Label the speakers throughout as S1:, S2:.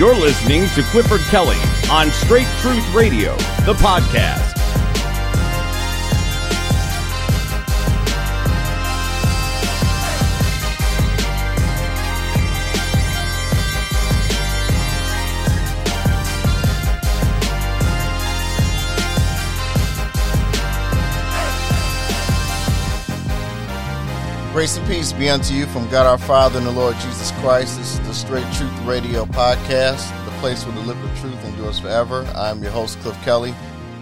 S1: You're listening to Clifford Kelly on Straight Truth Radio, the podcast.
S2: Grace and peace be unto you from God our Father and the Lord Jesus Christ. This is the Straight Truth Radio podcast, the place where the liquid truth endures forever. I'm your host, Cliff Kelly.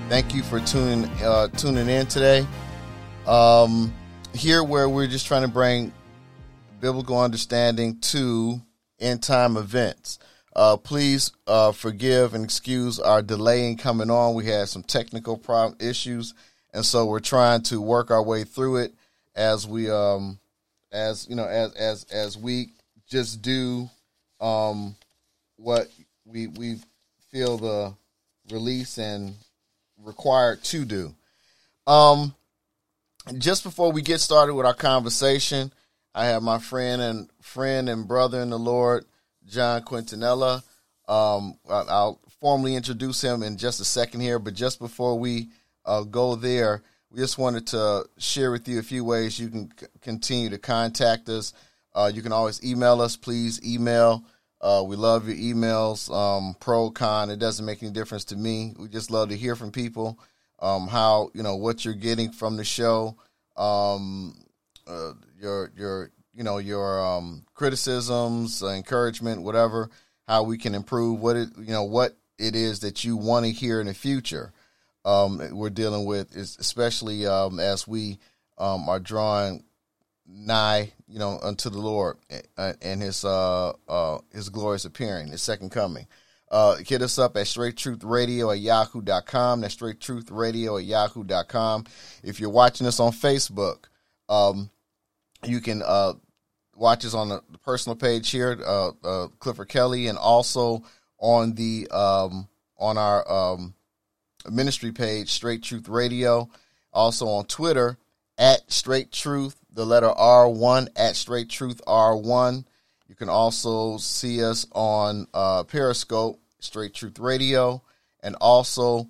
S2: Thank you for tuning uh, tuning in today. Um, here, where we're just trying to bring biblical understanding to end time events. Uh, please uh, forgive and excuse our delay in coming on. We had some technical problem issues, and so we're trying to work our way through it as we um as you know as as as we just do um what we we feel the release and required to do. Um just before we get started with our conversation i have my friend and friend and brother in the lord john quintanilla. Um i'll formally introduce him in just a second here but just before we uh, go there we just wanted to share with you a few ways you can c- continue to contact us. Uh, you can always email us. Please email. Uh, we love your emails. Um, pro, con, it doesn't make any difference to me. We just love to hear from people. Um, how you know what you're getting from the show. Um, uh, your your you know your um, criticisms, uh, encouragement, whatever. How we can improve. What it you know what it is that you want to hear in the future um, we're dealing with, especially um, as we um, are drawing nigh, you know, unto the Lord and His uh, uh, His glorious appearing, His second coming. Uh, hit us up at straight truth radio at yahoo.com. That's straight truth radio at yahoo.com. If you're watching us on Facebook, um, you can uh, watch us on the personal page here, uh, uh, Clifford Kelly, and also on the um, on our um, ministry page, Straight Truth Radio. Also on Twitter at Straight Truth, the letter R1 at Straight Truth R1. You can also see us on uh, Periscope, Straight Truth Radio, and also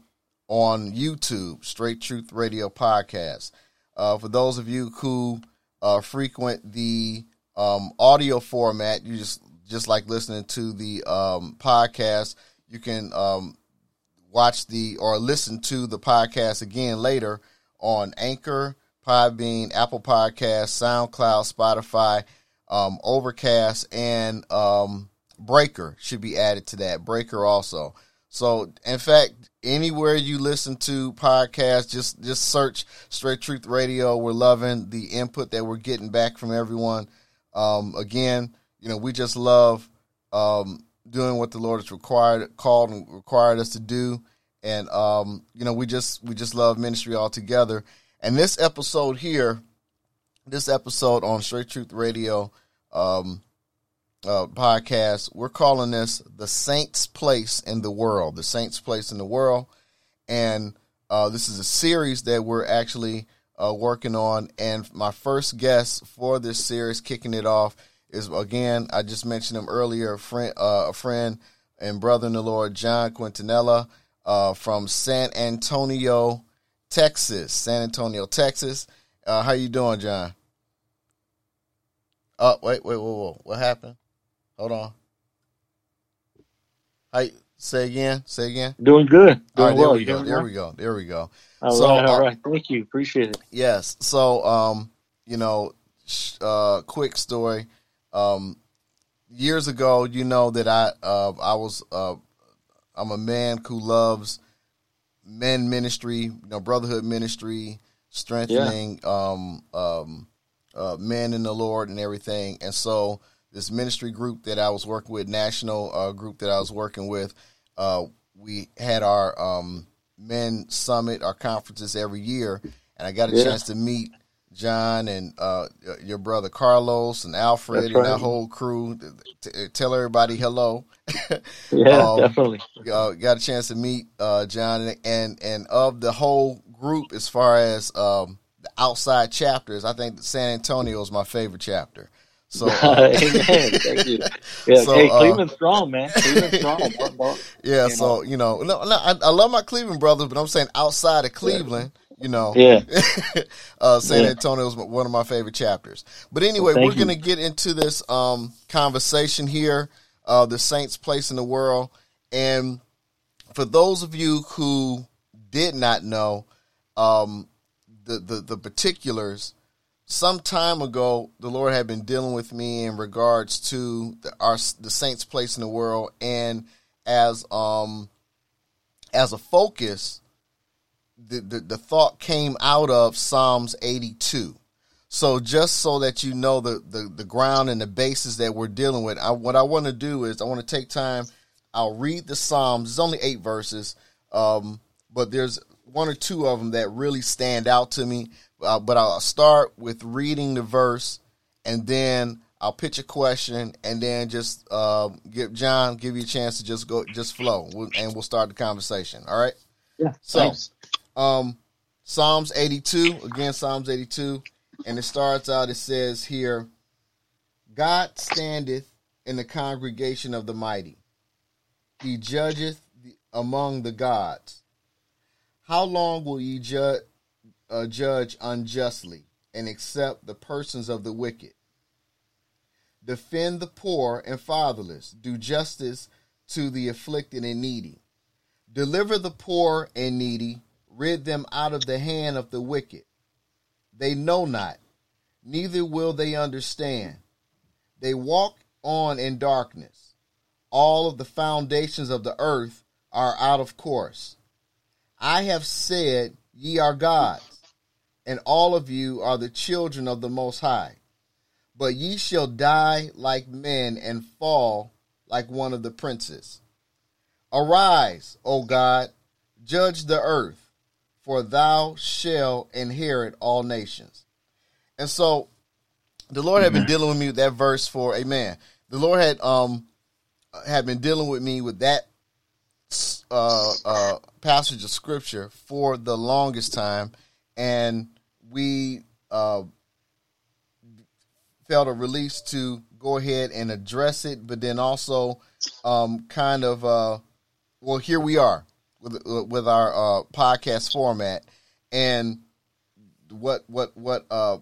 S2: on YouTube, Straight Truth Radio Podcast. Uh, for those of you who uh, frequent the um, audio format, you just just like listening to the um, podcast, you can um, watch the or listen to the podcast again later on Anchor, Podbean, Apple Podcasts, SoundCloud, Spotify, um, Overcast, and um, Breaker should be added to that. Breaker also. So, in fact, anywhere you listen to podcasts, just just search Straight Truth Radio. We're loving the input that we're getting back from everyone. Um, again, you know, we just love um, doing what the Lord has required, called and required us to do. And um, you know, we just we just love ministry altogether. And this episode here, this episode on Straight Truth Radio um, uh, podcast, we're calling this the Saints' Place in the World. The Saints' Place in the World, and uh, this is a series that we're actually uh, working on. And my first guest for this series, kicking it off, is again I just mentioned him earlier, a friend, uh, a friend and brother in the Lord, John Quintanilla, uh, from San Antonio, Texas. San Antonio, Texas. Uh, how you doing, John? Oh, wait, wait, whoa, whoa. What happened? Hold on. Hi, say again. Say again.
S3: Doing good. Doing
S2: all right,
S3: well.
S2: there we go. There we go. There we go.
S3: All
S2: so,
S3: right, all
S2: uh.
S3: Thank you. Appreciate it.
S2: Yes. So, um, you know, uh, quick story. Um, years ago, you know that I uh, I was uh, I'm a man who loves men ministry, you know, brotherhood ministry, strengthening um, um, uh, men in the Lord and everything. And so, this ministry group that I was working with, national uh, group that I was working with, uh, we had our um, men summit, our conferences every year, and I got a
S3: Yeah.
S2: chance to meet John and uh, your brother Carlos and Alfred
S3: That's
S2: and that whole crew. T- tell everybody hello.
S3: Yeah,
S2: Um,
S3: definitely.
S2: uh, got a chance to meet uh, John and, and of the whole group as far as um, the outside chapters, I think San Antonio is my favorite chapter. So,
S3: uh, amen. Thank you. Yeah. So, hey, uh, Cleveland strong, man. Cleveland strong.
S2: yeah. You so know. you know, no, no, I, I, love my Cleveland brothers, but I'm saying outside of Cleveland. Yeah. You know,
S3: yeah.
S2: uh, San yeah. Antonio is one of my favorite chapters. But anyway, well, we're going to get into this um, conversation here, uh, the Saints' place in the world, and for those of you who did not know um, the, the the particulars some time ago, the Lord had been dealing with me in regards to the, our the saints' place in the world, and as um as a focus, the, the, the thought came out of Psalms eighty two. So just so that you know the, the, the ground and the basis that we're dealing with, I, what I want to do is I want to take time. I'll read the Psalms. It's only eight verses, um, but there's one or two of them that really stand out to me. Uh, but I'll start with reading the verse, and then I'll pitch a question, and then just uh, give John give you a chance to just go, just flow, and we'll start the conversation. All right.
S3: Yeah.
S2: So, um, Psalms 82 again, Psalms 82, and it starts out. It says here, God standeth in the congregation of the mighty; He judgeth among the gods. How long will ye judge? uh, judge unjustly and accept the persons of the wicked. Defend the poor and fatherless. Do justice to the afflicted and needy. Deliver the poor and needy. Rid them out of the hand of the wicked. They know not, neither will they understand. They walk on in darkness. All of the foundations of the earth are out of course. I have said, Ye are gods and all of you are the children of the Most High. But ye shall die like men and fall like one of the princes. Arise, O God, judge the earth, for thou shalt inherit all nations. And so the Lord had been dealing with me with that verse for amen. The Lord had um had been dealing with me with that uh, uh, passage of scripture for the longest time, and we uh, felt a release to go ahead and address it, but then also um, kind of uh, well, here we are with with our uh, podcast format, and what what what uh,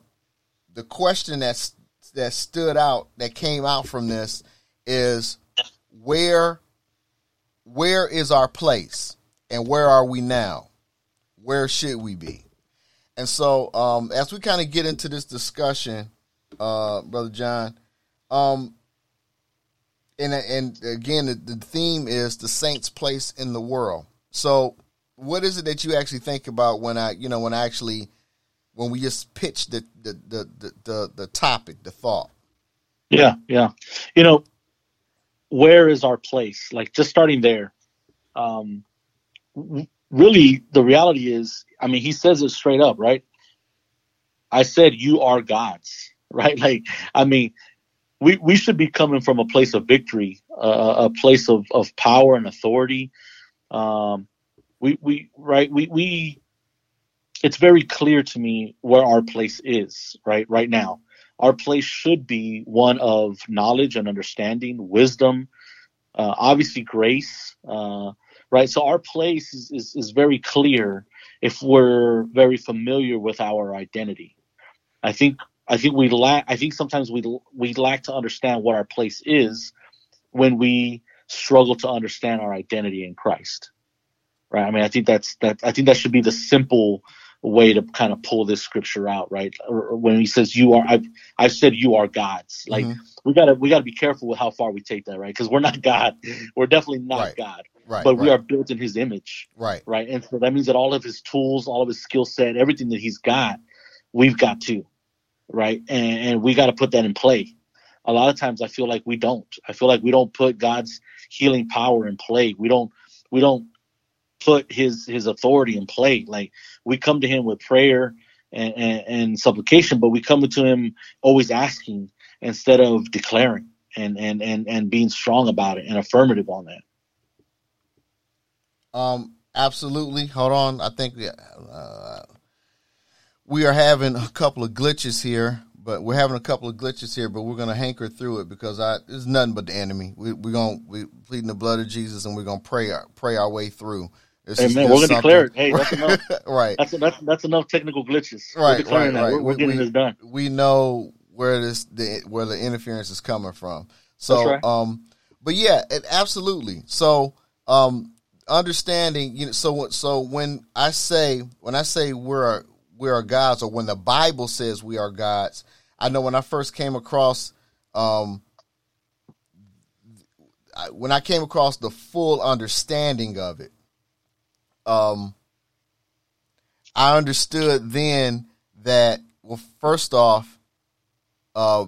S2: the question that's that stood out that came out from this is where where is our place and where are we now? Where should we be? And so, um, as we kind of get into this discussion, uh, brother John, um, and and again, the, the, theme is the saints' place in the world. So, what is it that you actually think about when I, you know, when I actually, when we just pitch the the the the, the, the topic, the thought?
S3: Yeah, yeah. You know, where is our place? Like just starting there. Um, really the reality is, I mean, he says it straight up, right? I said, you are God's, right? Like, I mean, we, we should be coming from a place of victory, uh, a place of, of power and authority. Um, we, we, right. We, we, it's very clear to me where our place is right, right now. Our place should be one of knowledge and understanding, wisdom, uh, obviously grace, uh, right? So our place is, is, is very clear if we're very familiar with our identity. I think I think we lack. I think sometimes we we lack to understand what our place is when we struggle to understand our identity in Christ. Right. I mean, I think that's that. I think that should be the simple way to kind of pull this scripture out. Right. Or when he says, "You are," I've I've said, "You are God's." Like mm-hmm. we gotta we gotta be careful with how far we take that. Right. Because we're not God. We're definitely not right. God. Right, but we are built in his image.
S2: Right.
S3: Right. And so that means that all of his tools, all of his skill set, everything that he's got, we've got too. Right. And, and we got to put that in play. A lot of times I feel like we don't. I feel like we don't put God's healing power in play. We don't we don't put his his authority in play. Like we come to him with prayer and, and, and supplication, but we come to him always asking instead of declaring and, and, and, and being strong about it and affirmative on that.
S2: Um, absolutely. Hold on. I think we, uh, we are having a couple of glitches here, but we're having a couple of glitches here, but we're gonna hanker through it because I it's nothing but the enemy. We we're gonna we pleading the blood of Jesus and we're gonna pray our, pray our way through.
S3: This hey, man, we're gonna declare it. Hey, that's enough.
S2: right.
S3: That's, that's that's enough technical glitches.
S2: Right, we're right, right.
S3: We're, we're, getting
S2: we,
S3: this done.
S2: We know where this the where the interference is coming from. So,
S3: right.
S2: um, but yeah, it, absolutely. So, um, understanding, you know, so so when I say when I say we're we are gods, or when the Bible says we are gods, I know when I first came across, um, when I came across the full understanding of it, um, I understood then that well, first off, uh,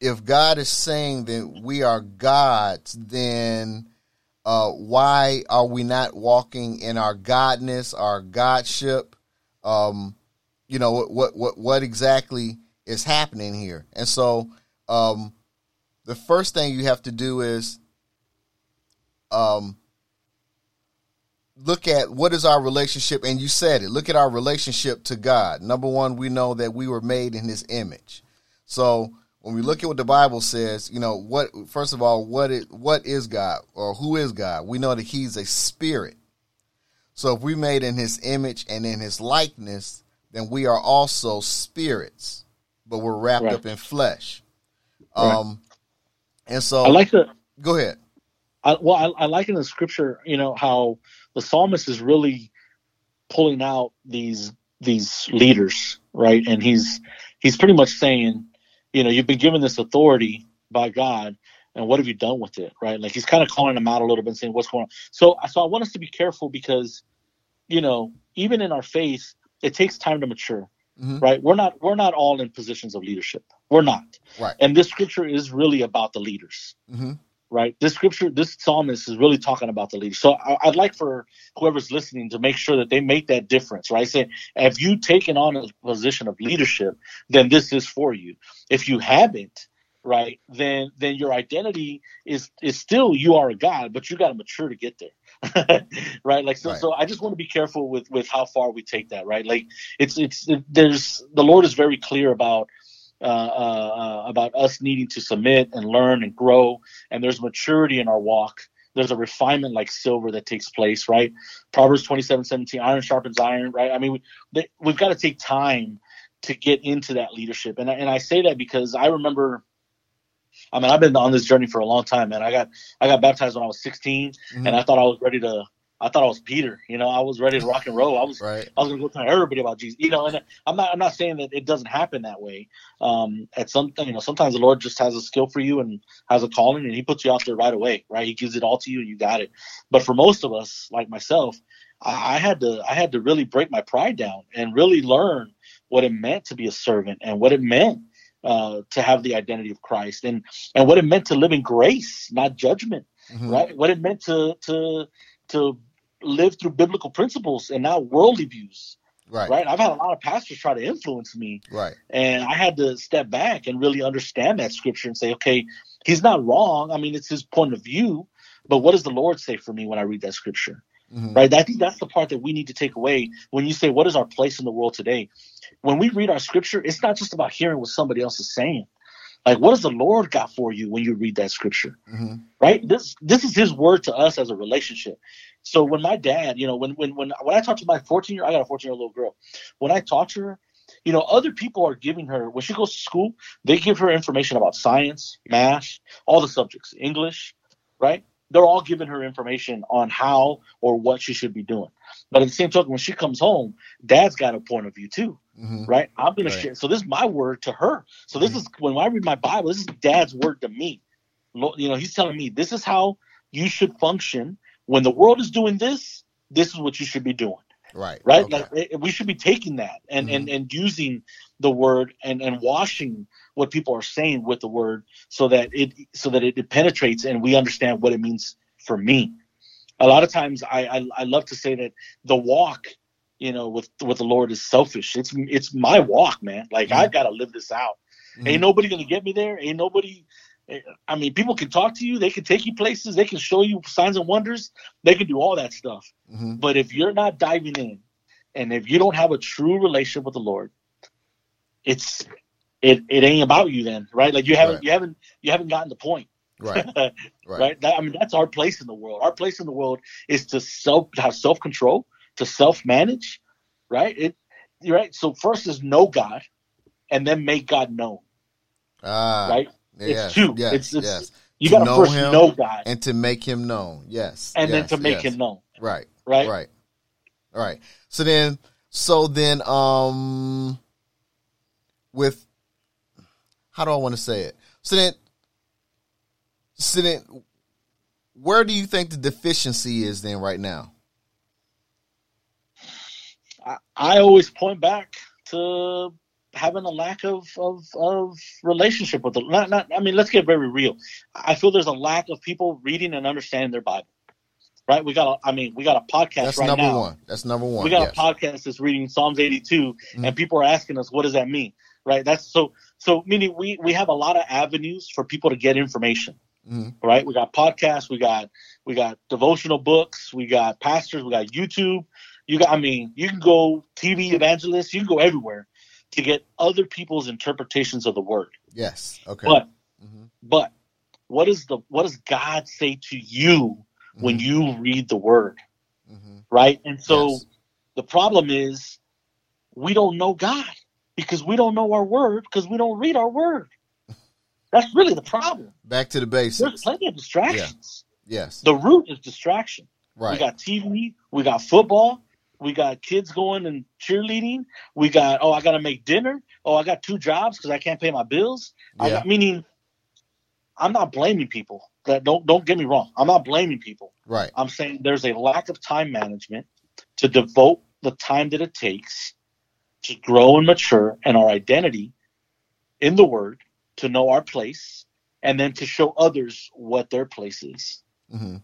S2: if God is saying that we are gods, then uh, why are we not walking in our godness, our godship? Um, you know what what what exactly is happening here? And so, um, the first thing you have to do is um, look at what is our relationship, and you said it. Look at our relationship to God. Number one, we know that we were made in His image. So when we look at what the Bible says, you know what. First of all, what is what is God or who is God? We know that He's a spirit. So if we made in His image and in His likeness, then we are also spirits, but we're wrapped right. up in flesh. Right. Um, and so
S3: I like the.
S2: Go ahead.
S3: I, well, I, I like in the scripture, you know, how the psalmist is really pulling out these these leaders, right? And he's he's pretty much saying, you know, you've been given this authority by God, and what have you done with it, right? Like he's kind of calling them out a little bit, and saying what's going on. So, so I want us to be careful because, you know, even in our faith, it takes time to mature, mm-hmm. right? We're not we're not all in positions of leadership. We're not,
S2: right?
S3: And this scripture is really about the leaders.
S2: Mm-hmm
S3: right? This scripture, this psalmist is really talking about the leaders. So I, would like for whoever's listening to make sure that they make that difference, right? Say, have you taken on a position of leadership, then this is for you. If you haven't, right, then then your identity is is still you are a God, but you got to mature to get there. right like so right. so i just want to be careful with with how far we take that right like it's it's it, there's the lord is very clear about uh, uh, about us needing to submit and learn and grow. And there's maturity in our walk. There's a refinement like silver that takes place, right? Proverbs 27, 17, iron sharpens iron, right? I mean, we, we've got to take time to get into that leadership. And, and I say that because I remember I mean, I've been on this journey for a long time, man. I got I got baptized when I was 16, mm-hmm. and I thought I was ready to I thought I was Peter. You know, I was ready to rock and roll. I was
S2: right.
S3: I was gonna go tell everybody about Jesus. You know, and I'm not I'm not saying that it doesn't happen that way. Um, at some you know, sometimes the Lord just has a skill for you and has a calling, and He puts you out there right away. Right, He gives it all to you, and you got it. But for most of us, like myself, I, I had to I had to really break my pride down and really learn what it meant to be a servant and what it meant uh, to have the identity of Christ and and what it meant to live in grace, not judgment. Mm-hmm. Right, what it meant to to to live through biblical principles and not worldly views.
S2: Right.
S3: Right. I've had a lot of pastors try to influence me.
S2: Right.
S3: And I had to step back and really understand that scripture and say, okay, he's not wrong. I mean, it's his point of view, but what does the Lord say for me when I read that scripture? Mm-hmm. Right. I think that's the part that we need to take away when you say, what is our place in the world today? When we read our scripture, it's not just about hearing what somebody else is saying. Like, what does the Lord got for you when you read that scripture?
S2: Mm-hmm.
S3: Right? This this is His word to us as a relationship. So when my dad, you know, when when when when I talk to my 14 year, I got a 14 year old little girl. When I talk to her, you know, other people are giving her when she goes to school, they give her information about science, math, all the subjects, English, right? They're all giving her information on how or what she should be doing. But at the same token, when she comes home, dad's got a point of view too. Mm-hmm. Right? I'm gonna share. So this is my word to her. So this mm-hmm. is when I read my Bible. This is Dad's word to me. You know, he's telling me this is how you should function when the world is doing this. This is what you should be doing.
S2: Right.
S3: Right. Okay. Like we should be taking that and mm-hmm. and and using the word and and washing what people are saying with the word so that it so that it, it penetrates and we understand what it means for me. A lot of times, I, I I love to say that the walk you know, with with the Lord is selfish. It's it's my walk, man. Like mm-hmm. I've got to live this out. Mm-hmm. Ain't nobody gonna get me there. Ain't nobody. I mean, people can talk to you. They can take you places. They can show you signs and wonders. They can do all that stuff. Mm-hmm. But if you're not diving in, and if you don't have a true relationship with the Lord, it's it it ain't about you then, right? Like you haven't
S2: Right.
S3: you haven't you haven't gotten the point,
S2: Right.
S3: right?
S2: Right.
S3: That, I mean, that's our place in the world. Our place in the world is to self to have self control, to self manage, right? It right. So first is know God, and then make God known,
S2: Ah.
S3: right?
S2: Yes.
S3: it's two.
S2: Yes.
S3: it's, it's
S2: yes.
S3: you got to
S2: know
S3: first
S2: him
S3: know God,
S2: And to make him known. Yes.
S3: and then to make
S2: yes.
S3: Him known,
S2: Right.
S3: right?
S2: Right. All right. So then, so then, um, with how do I want to say it? So then, so then, where do you think the deficiency is then right now?
S3: I, I always point back to having a lack of of, of relationship with the not, not I mean let's get very real. I feel there's a lack of people reading and understanding their Bible. Right? We got a I mean we got a podcast
S2: That's
S3: right
S2: number
S3: now.
S2: one. That's number one.
S3: We got
S2: yes.
S3: a podcast that's reading Psalms 82
S2: Mhm.
S3: and people are asking us what does that mean? Right? That's so so meaning we we have a lot of avenues for people to get information.
S2: Mhm.
S3: Right? We got podcasts, we got we got devotional books, we got pastors, we got YouTube. You got I mean, you can go TV evangelists, you can go everywhere to get other people's interpretations of the word.
S2: Yes. Okay.
S3: But
S2: Mhm.
S3: but what is the what does God say to you when
S2: Mhm.
S3: you read the word?
S2: Mhm.
S3: Right? And so
S2: Yes.
S3: the problem is we don't know God because we don't know our word because we don't read our word. That's really the problem.
S2: Back to the basics.
S3: There's plenty of distractions.
S2: Yes.
S3: The root is distraction.
S2: Right.
S3: We got TV, we got football, we got kids going and cheerleading, we got oh I got to make dinner, oh I got two jobs because I can't pay my bills. I
S2: Yeah.
S3: got, meaning, I'm not blaming people. That don't don't get me wrong. I'm not blaming people.
S2: Right.
S3: I'm saying there's a lack of time management to devote the time that it takes to grow and mature and our identity in the Word, to know our place, and then to show others what their place is.
S2: hmm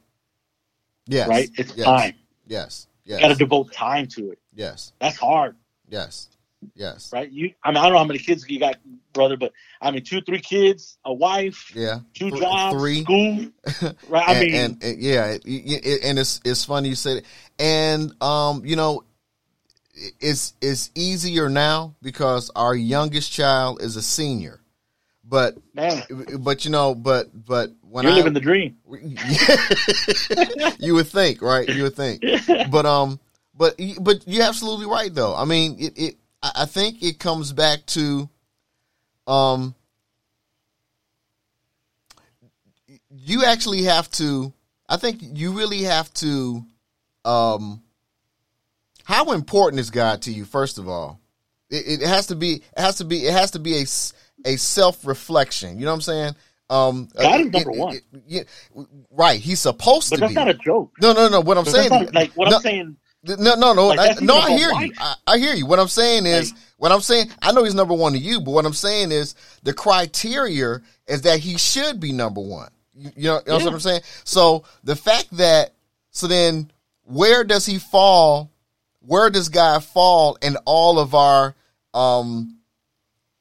S2: Yes.
S3: Right? It's
S2: yes.
S3: time.
S2: Yes.
S3: You got to devote time to it.
S2: Yes.
S3: That's hard,
S2: Yes. Yes.
S3: right? You, I mean, I don't know how many kids you got, brother, but I mean, two, three kids, a wife,
S2: Yeah.
S3: two
S2: Th-
S3: jobs,
S2: Three.
S3: school, right? I
S2: and,
S3: mean,
S2: and, and yeah, it, it, and it's it's funny you said it, and um, you know, it's it's easier now because our youngest child is a senior, but
S3: man,
S2: but you know, but but when
S3: you're
S2: I
S3: living the dream.
S2: you would think, right? You would think, but um, but but you're absolutely right though. I mean, it, it I think it comes back to um, you actually have to. I think you really have to. Um, how important is God to you? First of all, it, it has to be. It has to be. It has to be a a self reflection. You know what I'm saying? Um,
S3: God is
S2: uh,
S3: number
S2: it-
S3: one.
S2: it- it- right. He's supposed
S3: But
S2: to
S3: that's
S2: be.
S3: not a joke.
S2: no, no, no. What I'm saying,
S3: not, like what
S2: no,
S3: I'm saying.
S2: no, no, no.
S3: Like,
S2: I, no, I hear you. I, I hear you. What I'm saying is,
S3: Like-
S2: what I'm saying. I know he's number one to you, but what I'm saying is the criteria is that he should be number one. You, you know, you know
S3: Yeah.
S2: what I'm saying? So the fact that, so then, where does he fall? Where does God fall in all of our um,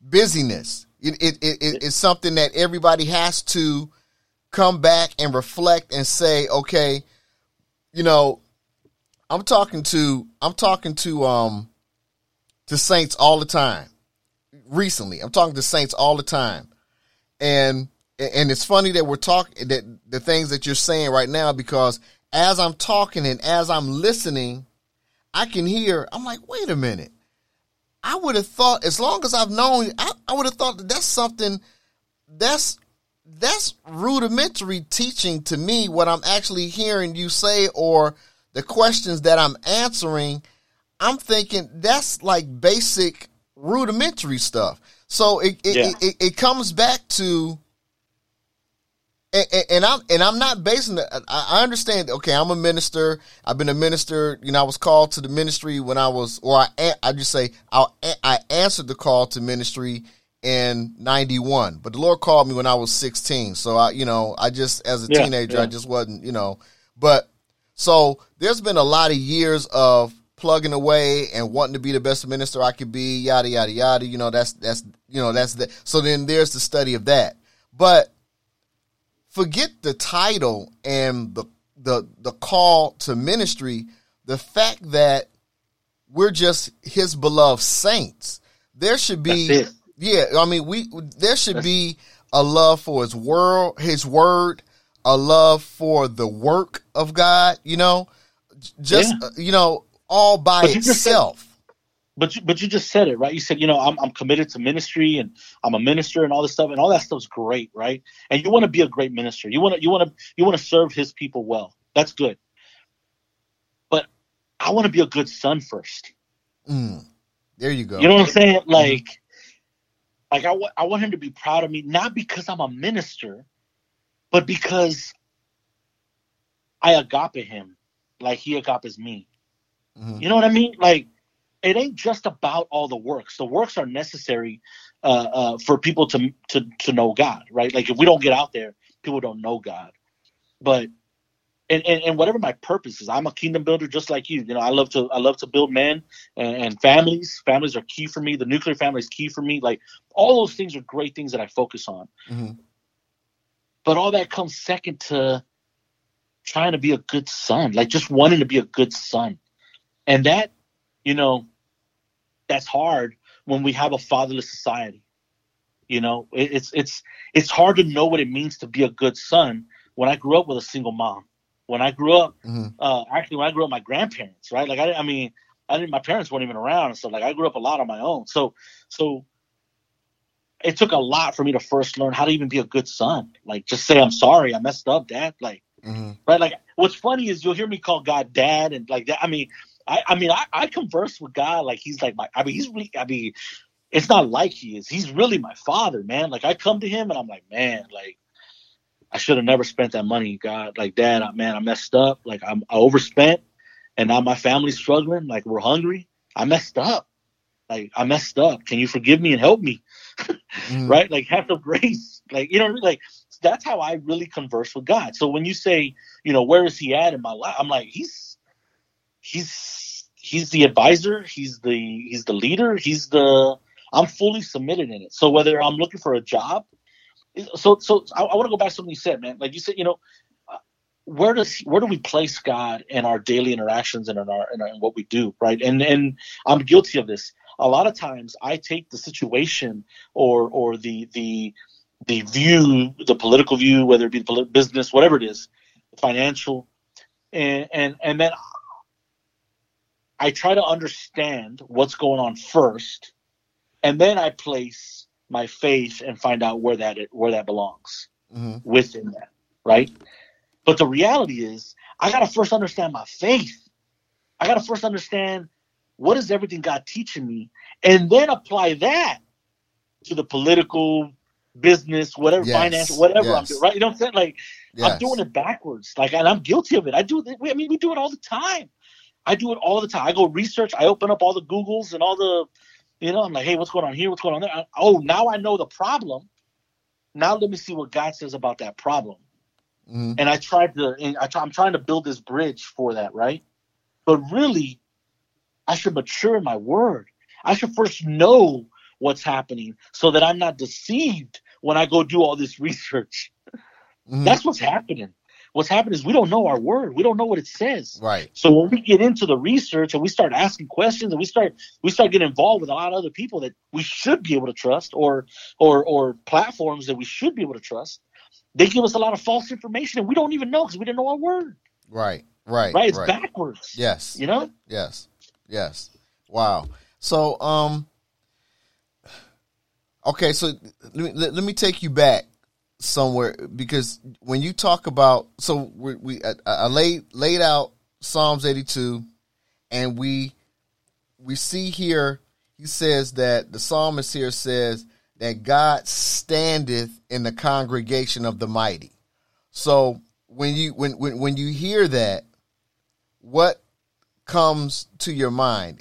S2: busyness? It, it, it, it- it's something that everybody has to come back and reflect and say, okay, you know, I'm talking to I'm talking to um to saints all the time. Recently, I'm talking to saints all the time, and and it's funny that we're talking that the things that you're saying right now because as I'm talking and as I'm listening, I can hear. I'm like, wait a minute. I would have thought, as long as I've known, you, I, I would have thought that that's something that's that's rudimentary teaching to me. What I'm actually hearing you say, or the questions that I'm answering, I'm thinking that's like basic rudimentary stuff. So it it,
S3: Yeah.
S2: it, it, it comes back to and, and- and I'm and I'm not basing it. I, I understand. Okay, I'm a minister. I've been a minister. You know, I was called to the ministry when I was, or I I just say I I answered the call to ministry in '91, but the Lord called me when I was 16. So I, you know, I just as a
S3: Yeah,
S2: teenager,
S3: yeah.
S2: I just wasn't, you know. But so there's been a lot of years of plugging away and wanting to be the best minister I could be, yada yada yada. You know, that's that's you know that's the. So then there's the study of that, but forget the title and the the the call to ministry the fact that we're just his beloved saints there should be. Yeah, I mean, we there should be a love for his world, his word, a love for the work of God. You know, just yeah. uh, you know, all by but itself.
S3: but you, but you just said it right. You said you know I'm I'm committed to ministry and I'm a minister and all this stuff and all that stuff's great, right? And you want to be a great minister. You want to you want to you want to serve His people well. That's good. But I want to be a good son first.
S2: Mm, there you go.
S3: You know what I'm saying? Like. Mm-hmm like I, w- I want him to be proud of me, not because I'm a minister, but because I agape him like he agapes me. Mm-hmm. You know what I mean? Like it ain't just about all the works. The works are necessary uh, uh, for people to to to know God, right? Like if we don't get out there, people don't know God. But and, and, and whatever my purpose is, I'm a kingdom builder just like you. You know, I love to I love to build men and, and families. Families are key for me. The nuclear family is key for me. Like all those things are great things that I focus on. Mm-hmm. But all that comes second to trying to be a good son, like just wanting to be a good son. And that, you know, that's hard when we have a fatherless society. You know, it, it's it's it's hard to know what it means to be a good son when I grew up with a single mom when I grew up, mm-hmm. uh, actually when I grew up, my grandparents, right? Like I, I mean, I didn't. My parents weren't even around so. Like I grew up a lot on my own. So, so it took a lot for me to first learn how to even be a good son. Like just say I'm sorry, I messed up, Dad. Like, mm-hmm. right? Like what's funny is you'll hear me call God Dad and like that. I mean, I, I mean, I, I converse with God like he's like my. I mean, he's really. I mean, it's not like he is. He's really my father, man. Like I come to him and I'm like, man, like I should have never spent that money. God, like dad, man, I messed up. Like I'm, I overspent, and now my family's struggling. Like we're hungry. I messed up. Like I messed up. Can you forgive me and help me? mm. Right? Like have some grace. Like you know, like that's how I really converse with God. So when you say, you know, where is He at in my life? I'm like, He's, He's, He's the advisor. He's the, He's the leader. He's the. I'm fully submitted in it. So whether I'm looking for a job so so I, I want to go back to something you said, man. Like you said, you know, uh, where does where do we place God in our daily interactions and in our, in in what we do, right? And and I'm guilty of this. A lot of times, I take the situation or or the the the view, the political view, whether it be business, whatever it is, financial, and and and then I try to understand what's going on first, and then I place my faith and find out where that where that belongs mm-hmm. within that, right? But the reality is, I got to first understand my faith. I got to first understand what is everything God teaching me, and then apply that to the political, business, whatever, yes. financial, whatever yes. I'm doing. Right? You know what I'm saying? Like yes. I'm doing it backwards. Like, and I'm guilty of it. I do. I mean, we do it all the time. I do it all the time. I go research. I open up all the Googles and all the you know, I'm like, hey, what's going on here? What's going on there? I, oh, now I know the problem. Now let me see what God says about that problem. Mm-hmm. And I tried to, I try, I'm trying to build this bridge for that, right? But really, I should mature in my word. I should first know what's happening so that I'm not deceived when I go do all this research. Mm-hmm. That's what's happening what's happened is we don't know our word. We don't know what it says.
S2: Right.
S3: So when we get into the research and we start asking questions and we start we start getting involved with a lot of other people that we should be able to trust or or or platforms that we should be able to trust, they give us a lot of false information and we don't even know because we didn't know our word.
S2: Right. Right.
S3: Right. It's
S2: right.
S3: backwards.
S2: Yes.
S3: You know?
S2: Yes. Yes. Wow. So um okay, so let me, let, let me take you back somewhere because when you talk about so we, we I, I laid laid out Psalms 82 and we we see here he says that the psalmist here says that God standeth in the congregation of the mighty. So when you when when when you hear that what comes to your mind?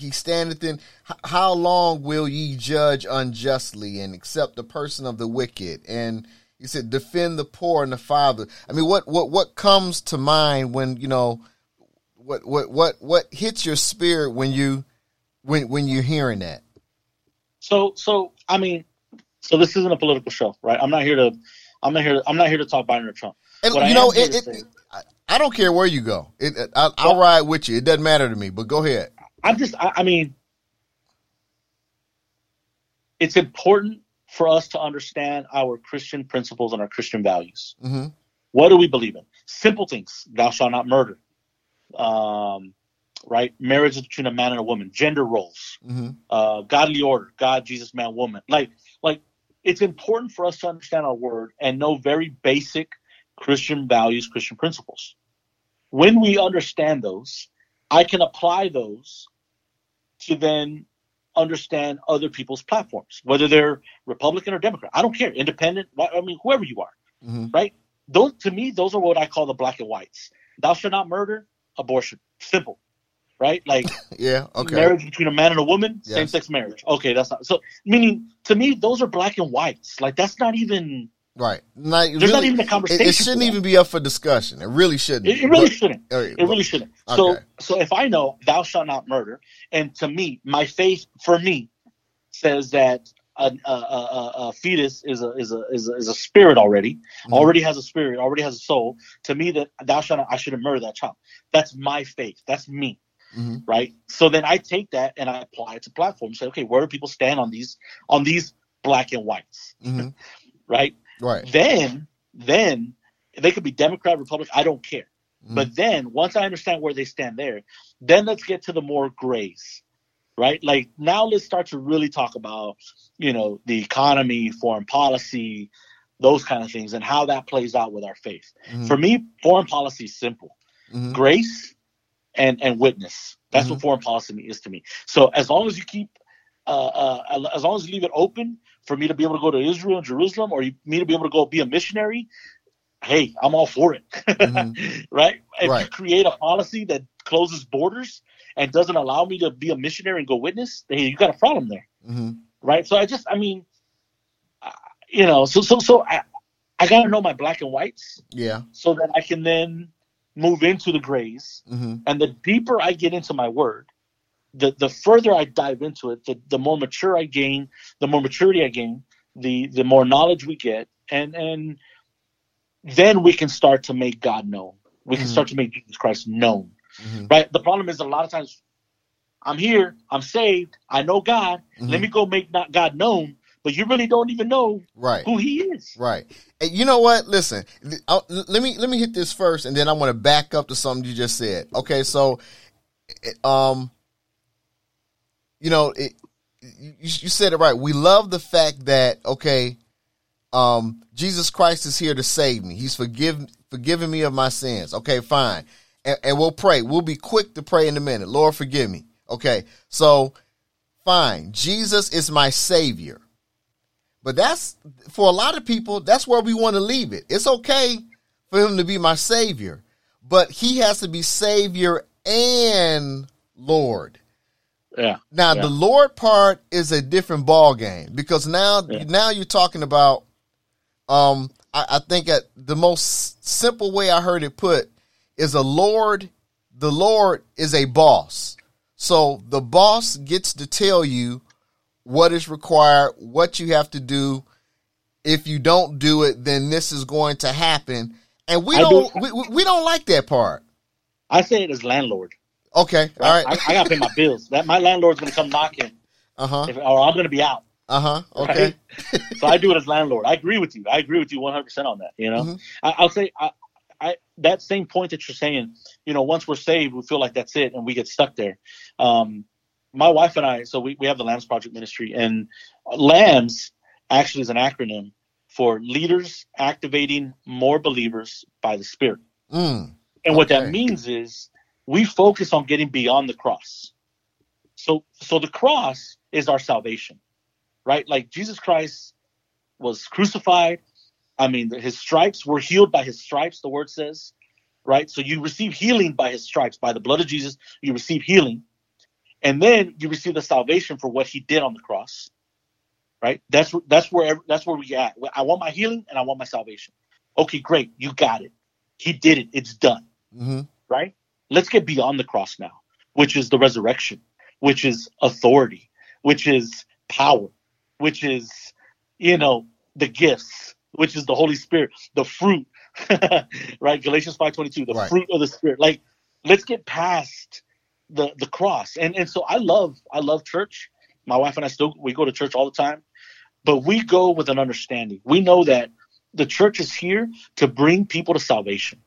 S2: He standeth in how long will ye judge unjustly and accept the person of the wicked and he said defend the poor and the father i mean what what what comes to mind when you know what what what what hits your spirit when you when when you're hearing that
S3: so so i mean so this isn't a political show right i'm not here to i'm not here i'm not here to talk biden or trump
S2: and what you know it, it, I don't care where you go. It, I, will ride with you. It doesn't matter to me. But go ahead.
S3: I'm just, I, I mean, it's important for us to understand our Christian principles and our Christian values.
S2: Mm-hmm.
S3: What do we believe in? Simple things: thou shalt not murder. Um, right? Marriage is between a man and a woman. Gender roles.
S2: Mm-hmm.
S3: Uh, godly order. God, Jesus, man, woman. Like, like it's important for us to understand our word and know very basic Christian values, Christian principles. When we understand those, I can apply those to then understand other people's platforms, whether they're Republican or Democrat. I don't care, independent. I mean, whoever you are,
S2: Mm-hmm.
S3: right? Those to me, those are what I call the black and whites. Thou shalt not murder, abortion, simple, right? Like
S2: Yeah. Okay.
S3: marriage between a man and a woman,
S2: Yes.
S3: same-sex marriage. Okay, that's not so. Meaning to me, those are black and whites. Like that's not even.
S2: Right. Not,
S3: There's
S2: really,
S3: not even a conversation.
S2: it shouldn't even be up for discussion. It really shouldn't.
S3: It, it really
S2: But-
S3: shouldn't. It really shouldn't. So,
S2: Okay.
S3: so if I know thou shalt not murder, and to me, my faith for me says that a, a, a, a- fetus is a is a is a, is a spirit already,
S2: Mhm.
S3: already has a spirit, already has a soul. To me, that thou shalt not, I shouldn't murder that child. That's my faith. That's me,
S2: Mhm.
S3: right? So then I take that and I apply it to platforms. Say, okay, where do people stand on these on these black and whites,
S2: Mhm.
S3: right?
S2: Right.
S3: Then, then they could be Democrat, Republican. I don't care.
S2: Mhm.
S3: But then once I understand where they stand there, then let's get to the more grays, right? Like now let's start to really talk about, you know, the economy, foreign policy, those kind of things, and how that plays out with our faith.
S2: Mhm.
S3: For me, foreign policy is simple:
S2: Mhm.
S3: grace and and witness. That's what foreign policy is to me. So as long as you keep, uh, uh, as long as you leave it open for me to be able to go to Israel and Jerusalem, or me to be able to go be a missionary, hey, I'm all for it.
S2: Mhm.
S3: right? If you create a policy that closes borders and doesn't allow me to be a missionary and go witness, hey, you got a problem there,
S2: Mhm.
S3: right? So I just, I mean, uh, you know, so so so I, I got to know my black and whites
S2: Yeah.
S3: so that I can then move into the grays.
S2: Mhm.
S3: And the deeper I get into my word, the the further I dive into it, the, the more mature I gain, the more maturity I gain, the the more knowledge we get, and and then we can start to make God known. We can
S2: Mhm.
S3: start to make Jesus Christ known.
S2: Mhm.
S3: Right? The problem is a lot of times I'm here, I'm saved, I know God. Let
S2: Mhm.
S3: me go make not God known, but you really don't even know
S2: Right.
S3: who He is.
S2: Right. And you know what? Listen, I'll- let me let me hit this first, and then I want to back up to something you just said. Okay, so, um, you know, it, you, you said it right. We love the fact that okay, um, Jesus Christ is here to save me. He's forgive forgiving me of my sins. Okay, fine, and, and we'll pray. We'll be quick to pray in a minute. Lord, forgive me. Okay, so fine. Jesus is my savior. But that's for a lot of people, that's where we want to leave it. It's okay for him to be my savior, but he has to be savior and Lord.
S3: Yeah.
S2: Now
S3: Yeah.
S2: the Lord part is a different ball game because now
S3: Yeah.
S2: now you're talking about um I, I think at the most simple way I heard it put is a Lord the Lord is a boss. So the boss gets to tell you what is required, what you have to do. If you don't do it, then this is going to happen. And we
S3: I
S2: don't
S3: do-
S2: we, we- we don't like that part.
S3: I say it as landlord.
S2: Okay. All right.
S3: I, I got to pay my bills. That my landlord's going to come knocking,
S2: Uh-huh.
S3: or I'm going to be out.
S2: Uh-huh. Okay.
S3: Right? so I do it as landlord. I agree with you. I agree with you 100 percent on that. You know,
S2: Mhm.
S3: I, I'll say I, I that same point that you're saying. You know, once we're saved, we feel like that's it, and we get stuck there. Um, my wife and I, so we, we have the Lambs Project Ministry, and Lambs actually is an acronym for Leaders Activating More Believers by the Spirit.
S2: Mm.
S3: And what that means is we focus on getting beyond the cross. So so the cross is our salvation. Right? Like Jesus Christ was crucified. I mean, his stripes were healed by his stripes, the word says. Right? So you receive healing by his stripes, by the blood of Jesus, you receive healing. And then you receive the salvation for what he did on the cross. Right? That's that's where that's where we at. I want my healing and I want my salvation. Okay, great. You got it. He did it. It's done
S2: hmm
S3: right? Let's get beyond the cross now, which is the resurrection, which is authority, which is power, which is, you know, the gifts, which is the Holy Spirit, the fruit, right? Galatians 5.22, the
S2: Right.
S3: fruit of the Spirit. Like, let's get past the, the cross. And, and so I love, I love church. My wife and I still, we go to church all the time. but we go with an understanding. We know that the church is here to bring people to salvation.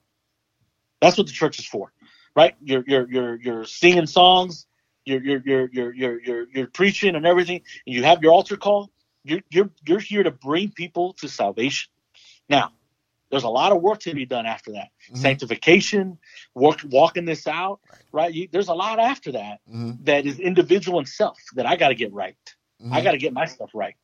S3: That's what the church is for, right? You're you're you're you're singing songs, you're you're you're you're you're you're, you're preaching and everything, and you have your altar call. You're you're you're here to bring people to salvation. Now, there's a lot of work to be done after that. Mm-hmm. Sanctification, work walking this out, right? You, there's a lot after that mm-hmm. that is individual and self that I got to get right. Mm-hmm. I got to get my stuff right,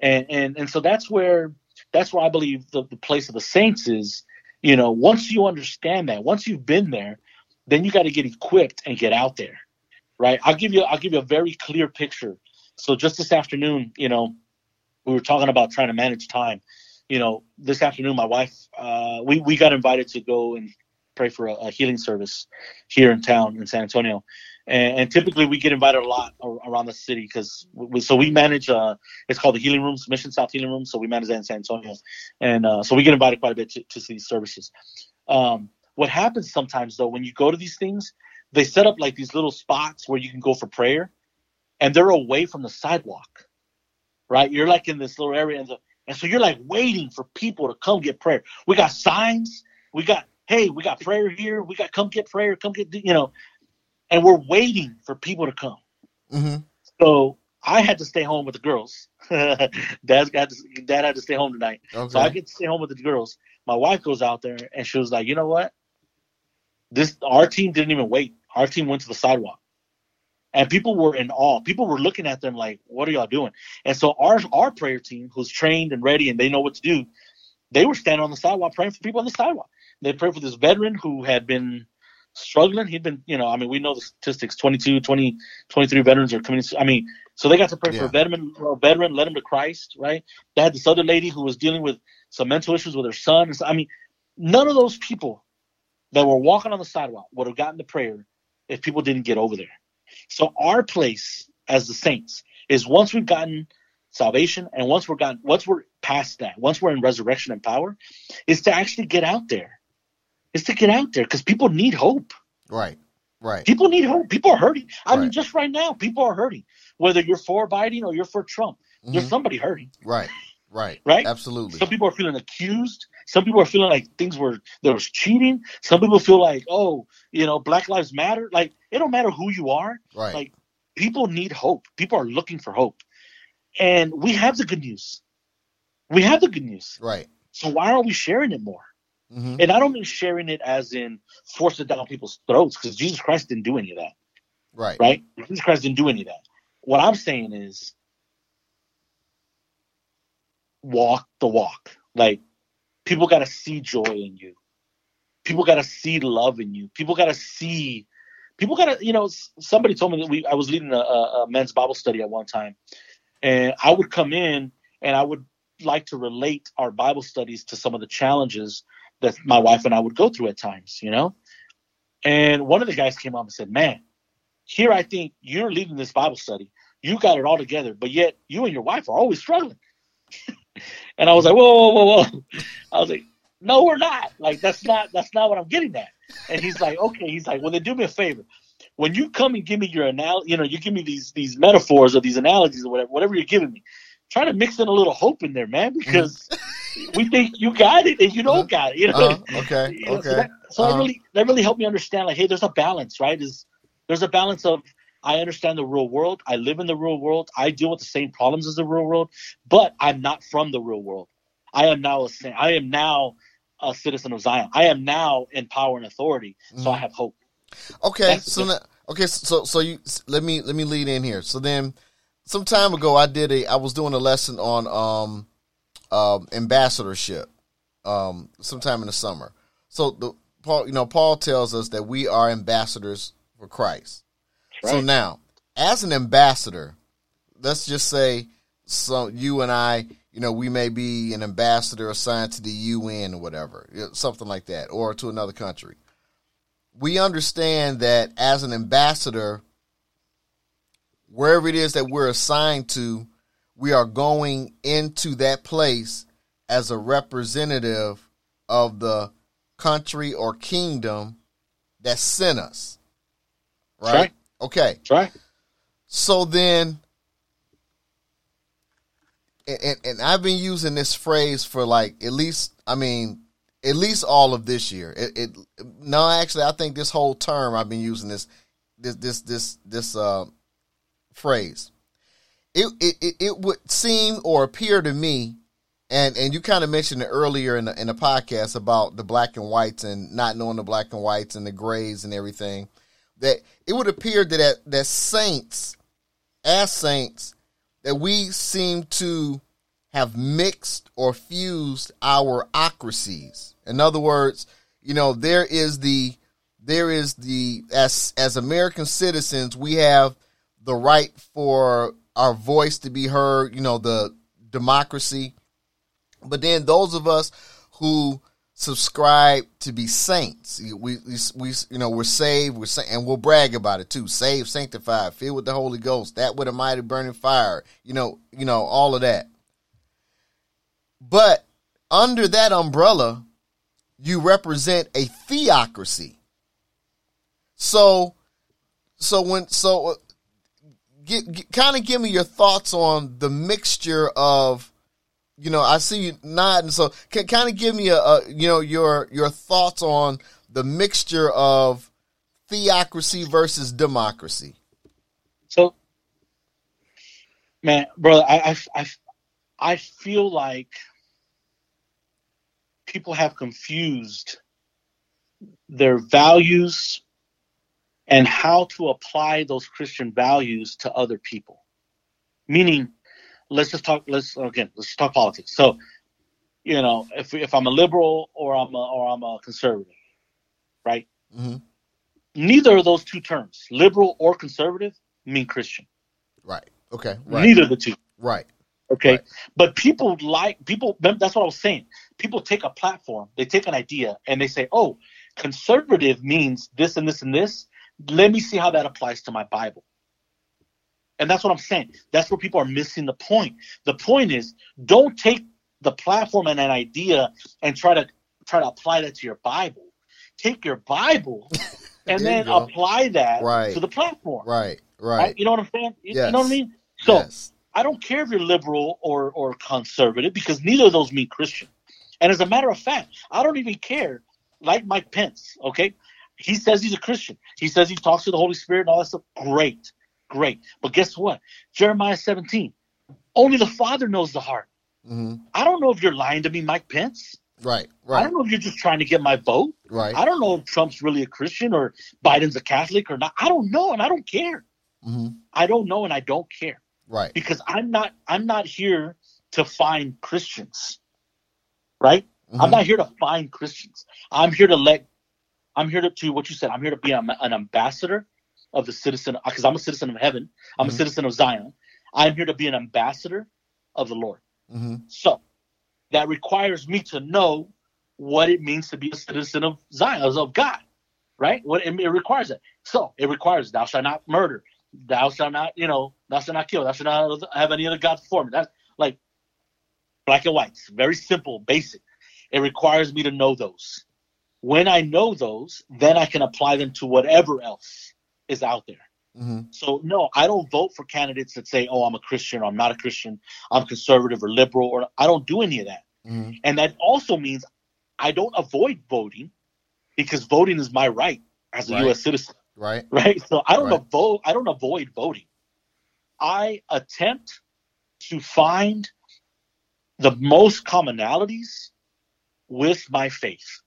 S3: and and and so that's where that's where I believe the, the place of the saints is. You know, once you understand that, once you've been there, then you got to get equipped and get out there, right? I'll give you I'll give you a very clear picture. So just this afternoon, you know, we were talking about trying to manage time. You know, this afternoon, my wife, uh, we we got invited to go and pray for a, a healing service here in town in San Antonio, and, and, typically we get invited a lot around the city because so we manage uh it's called the healing rooms mission south healing rooms so we manage that in san antonio and uh, so we get invited quite a bit to, to these services um, what happens sometimes though when you go to these things they set up like these little spots where you can go for prayer and they're away from the sidewalk right you're like in this little area and, so, and so you're like waiting for people to come get prayer we got signs we got hey we got prayer here we got come get prayer come get you know and we're waiting for people to come. Mm-hmm. So I had to stay home with the girls. Dad's got to, Dad had to stay home tonight, okay. so I get to stay home with the girls. My wife goes out there and she was like, "You know what? This our team didn't even wait. Our team went to the sidewalk, and people were in awe. People were looking at them like, "What are y'all doing?" And so our our prayer team, who's trained and ready and they know what to do, they were standing on the sidewalk praying for people on the sidewalk. They prayed for this veteran who had been struggling. He'd been, you know, I mean, we know the statistics 22, 20, 23 veterans are coming. I mean, so they got to pray yeah. for a veteran, a veteran, led him to Christ, right? They had this other lady who was dealing with some mental issues with her son. I mean, none of those people that were walking on the sidewalk would have gotten the prayer if people didn't get over there. So our place as the saints is once we've gotten salvation and once we're gotten once we're past that, once we're in resurrection and power, is to actually get out there is to get out there because people need hope.
S2: Right. Right.
S3: People need hope. People are hurting. I right. mean, just right now, people are hurting. Whether you're for Biden or you're for Trump, mm-hmm. there's somebody hurting.
S2: Right. Right.
S3: Right.
S2: Absolutely.
S3: Some people are feeling accused. Some people are feeling like things were there was cheating. Some people feel like, oh, you know, Black Lives Matter. Like it don't matter who you are.
S2: Right.
S3: Like people need hope. People are looking for hope, and we have the good news. We have the good news.
S2: Right.
S3: So why aren't we sharing it more? Mm-hmm. And I don't mean sharing it as in force it down people's throats because Jesus Christ didn't do any of that.
S2: Right.
S3: Right? Jesus Christ didn't do any of that. What I'm saying is walk the walk. Like people got to see joy in you. People got to see love in you. People got to see. People got to, you know, somebody told me that we. I was leading a, a men's Bible study at one time, and I would come in and I would like to relate our Bible studies to some of the challenges that my wife and I would go through at times, you know? And one of the guys came up and said, Man, here I think you're leading this Bible study. You got it all together, but yet you and your wife are always struggling. and I was like, whoa, whoa, whoa, whoa. I was like, no, we're not. Like that's not that's not what I'm getting at. And he's like, okay. He's like, well, then do me a favor. When you come and give me your anal, you know, you give me these these metaphors or these analogies or whatever, whatever you're giving me, try to mix in a little hope in there, man, because we think you got it and you don't got it. You know. Uh,
S2: okay. You know, okay. So,
S3: that, so uh-huh. that really that really helped me understand. Like, hey, there's a balance, right? Is there's a balance of I understand the real world. I live in the real world. I deal with the same problems as the real world, but I'm not from the real world. I am now a I am now a citizen of Zion. I am now in power and authority, so mm. I have hope.
S2: Okay, That's so now, okay, so so you let me let me lead in here. So then, some time ago, I did a I was doing a lesson on um um, ambassadorship um, sometime in the summer. So the Paul, you know, Paul tells us that we are ambassadors for Christ. Right. So now, as an ambassador, let's just say so you and I, you know, we may be an ambassador assigned to the UN or whatever, something like that, or to another country. We understand that as an ambassador, wherever it is that we're assigned to, we are going into that place as a representative of the country or kingdom that sent us. Right?
S3: right.
S2: Okay.
S3: Right.
S2: So then and, and I've been using this phrase for like at least, I mean, at least all of this year. It, it no, actually, I think this whole term I've been using this this this this this uh, phrase. It, it it would seem or appear to me, and and you kind of mentioned it earlier in the in the podcast about the black and whites and not knowing the black and whites and the grays and everything. That it would appear that that, saints, as saints, that we seem to have mixed or fused our ocracies. In other words, you know, there is the there is the as as American citizens, we have the right for our voice to be heard, you know, the democracy. But then those of us who subscribe to be saints, we we, we you know, we're saved, we're sa- and we'll brag about it too. Saved, sanctified, filled with the Holy Ghost, that with a mighty burning fire, you know, you know, all of that. But under that umbrella, you represent a theocracy. So, so when so, uh, get, kind of give me your thoughts on the mixture of, you know, I see you nodding. So, can kind of give me a, a, you know, your your thoughts on the mixture of theocracy versus democracy.
S3: So, man, brother, I I I, I feel like people have confused their values and how to apply those Christian values to other people. Meaning, let's just talk. Let's again, let's talk politics. So, you know, if if I'm a liberal or I'm a, or I'm a conservative, right?
S2: Mm-hmm.
S3: Neither of those two terms, liberal or conservative, mean Christian.
S2: Right. Okay. Right.
S3: Neither of the two.
S2: Right.
S3: Okay.
S2: Right.
S3: But people like people. That's what I was saying. People take a platform, they take an idea, and they say, "Oh, conservative means this and this and this." Let me see how that applies to my Bible. And that's what I'm saying. That's where people are missing the point. The point is don't take the platform and an idea and try to try to apply that to your Bible. Take your Bible and then
S2: go.
S3: apply that
S2: Right.
S3: to the platform.
S2: Right.
S3: Right?
S2: Right.
S3: You know what I'm saying? You, you know what I mean? So
S2: yes.
S3: I don't care if you're liberal or or conservative because neither of those mean Christian. And as a matter of fact, I don't even care. Like Mike Pence, okay? He says he's a Christian. He says he talks to the Holy Spirit and all that stuff. Great, great. But guess what? Jeremiah 17. Only the Father knows the heart.
S2: hmm
S3: I don't know if you're lying to me, Mike Pence.
S2: Right. Right.
S3: I don't know if you're just trying to get my vote.
S2: Right.
S3: I don't know if Trump's really a Christian or Biden's a Catholic or not. I don't know, and I don't care.
S2: hmm
S3: I don't know, and I don't care
S2: Right.
S3: because I'm not I'm not here to find Christians. Right? I'm
S2: Mhm.
S3: not here to find Christians. I'm here to let I'm here to, to what you said. I'm here to be an ambassador of the citizen because I'm a citizen of heaven. I'm
S2: Mhm.
S3: a citizen of Zion. I'm here to be an ambassador of the Lord.
S2: hmm
S3: So that requires me to know what it means to be a citizen of Zion, of God, right? What it, it requires it. So it requires thou shalt not murder, thou shalt not, you know, thou shalt not kill, thou shalt not have any other God before me. That's like black and white. Very simple, basic. It requires me to know those. When I know those, then I can apply them to whatever else is out there.
S2: hmm
S3: So no, I don't vote for candidates that say, "Oh, I'm a Christian," or "I'm not a Christian," "I'm conservative or liberal," or I don't do any of that.
S2: hmm
S3: And that also means I don't avoid voting because voting is my right as a
S2: Right.
S3: U.S. citizen,
S2: Right.
S3: right? So I don't
S2: Right.
S3: avoid. I don't avoid voting. I attempt to find the most commonalities with my faith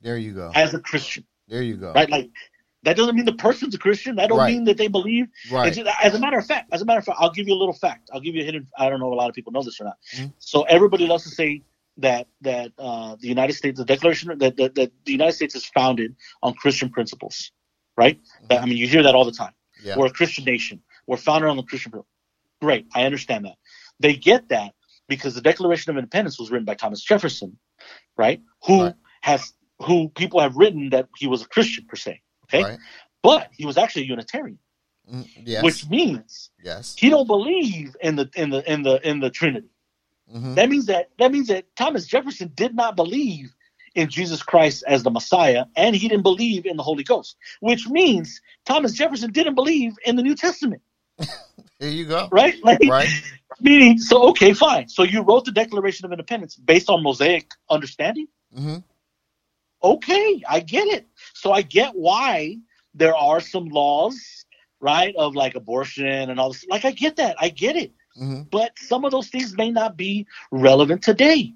S2: There you go.
S3: as a Christian,
S2: There you go.
S3: right? Like that doesn't mean the person's a Christian. That don't
S2: Right.
S3: mean that they believe
S2: Right.
S3: Just- as a matter of fact, as a matter of fact, I'll give you a little fact. I'll give you a hidden. I don't know if a lot of people know this or not.
S2: Mhm.
S3: So everybody loves to say that that uh, the United States, the Declaration, that, that that the United States is founded on Christian principles, right? That, I mean, you hear that all the time.
S2: Yeah.
S3: We're a Christian nation. We're founded on the Christian principles. Great, I understand that. They get that because the Declaration of Independence was written by Thomas Jefferson, right? Who
S2: Right.
S3: has who people have written that he was a Christian per se, okay?
S2: Right.
S3: But he was actually a Unitarian
S2: Mm, Yes.
S3: which means
S2: yes.
S3: he don't believe in the in the in the in the Trinity.
S2: hmm
S3: That means that that means that Thomas Jefferson did not believe in Jesus Christ as the Messiah, and he didn't believe in the Holy Ghost, which means Thomas Jefferson didn't believe in the New Testament,
S2: Here you go.
S3: right? Like,
S2: Right.
S3: Meaning, so okay, fine. So you wrote the Declaration of Independence based on Mosaic understanding.
S2: hmm
S3: Okay, I get it. So I get why there are some laws, right, of like abortion and all this. Like I get that. I get it.
S2: hmm
S3: But some of those things may not be relevant today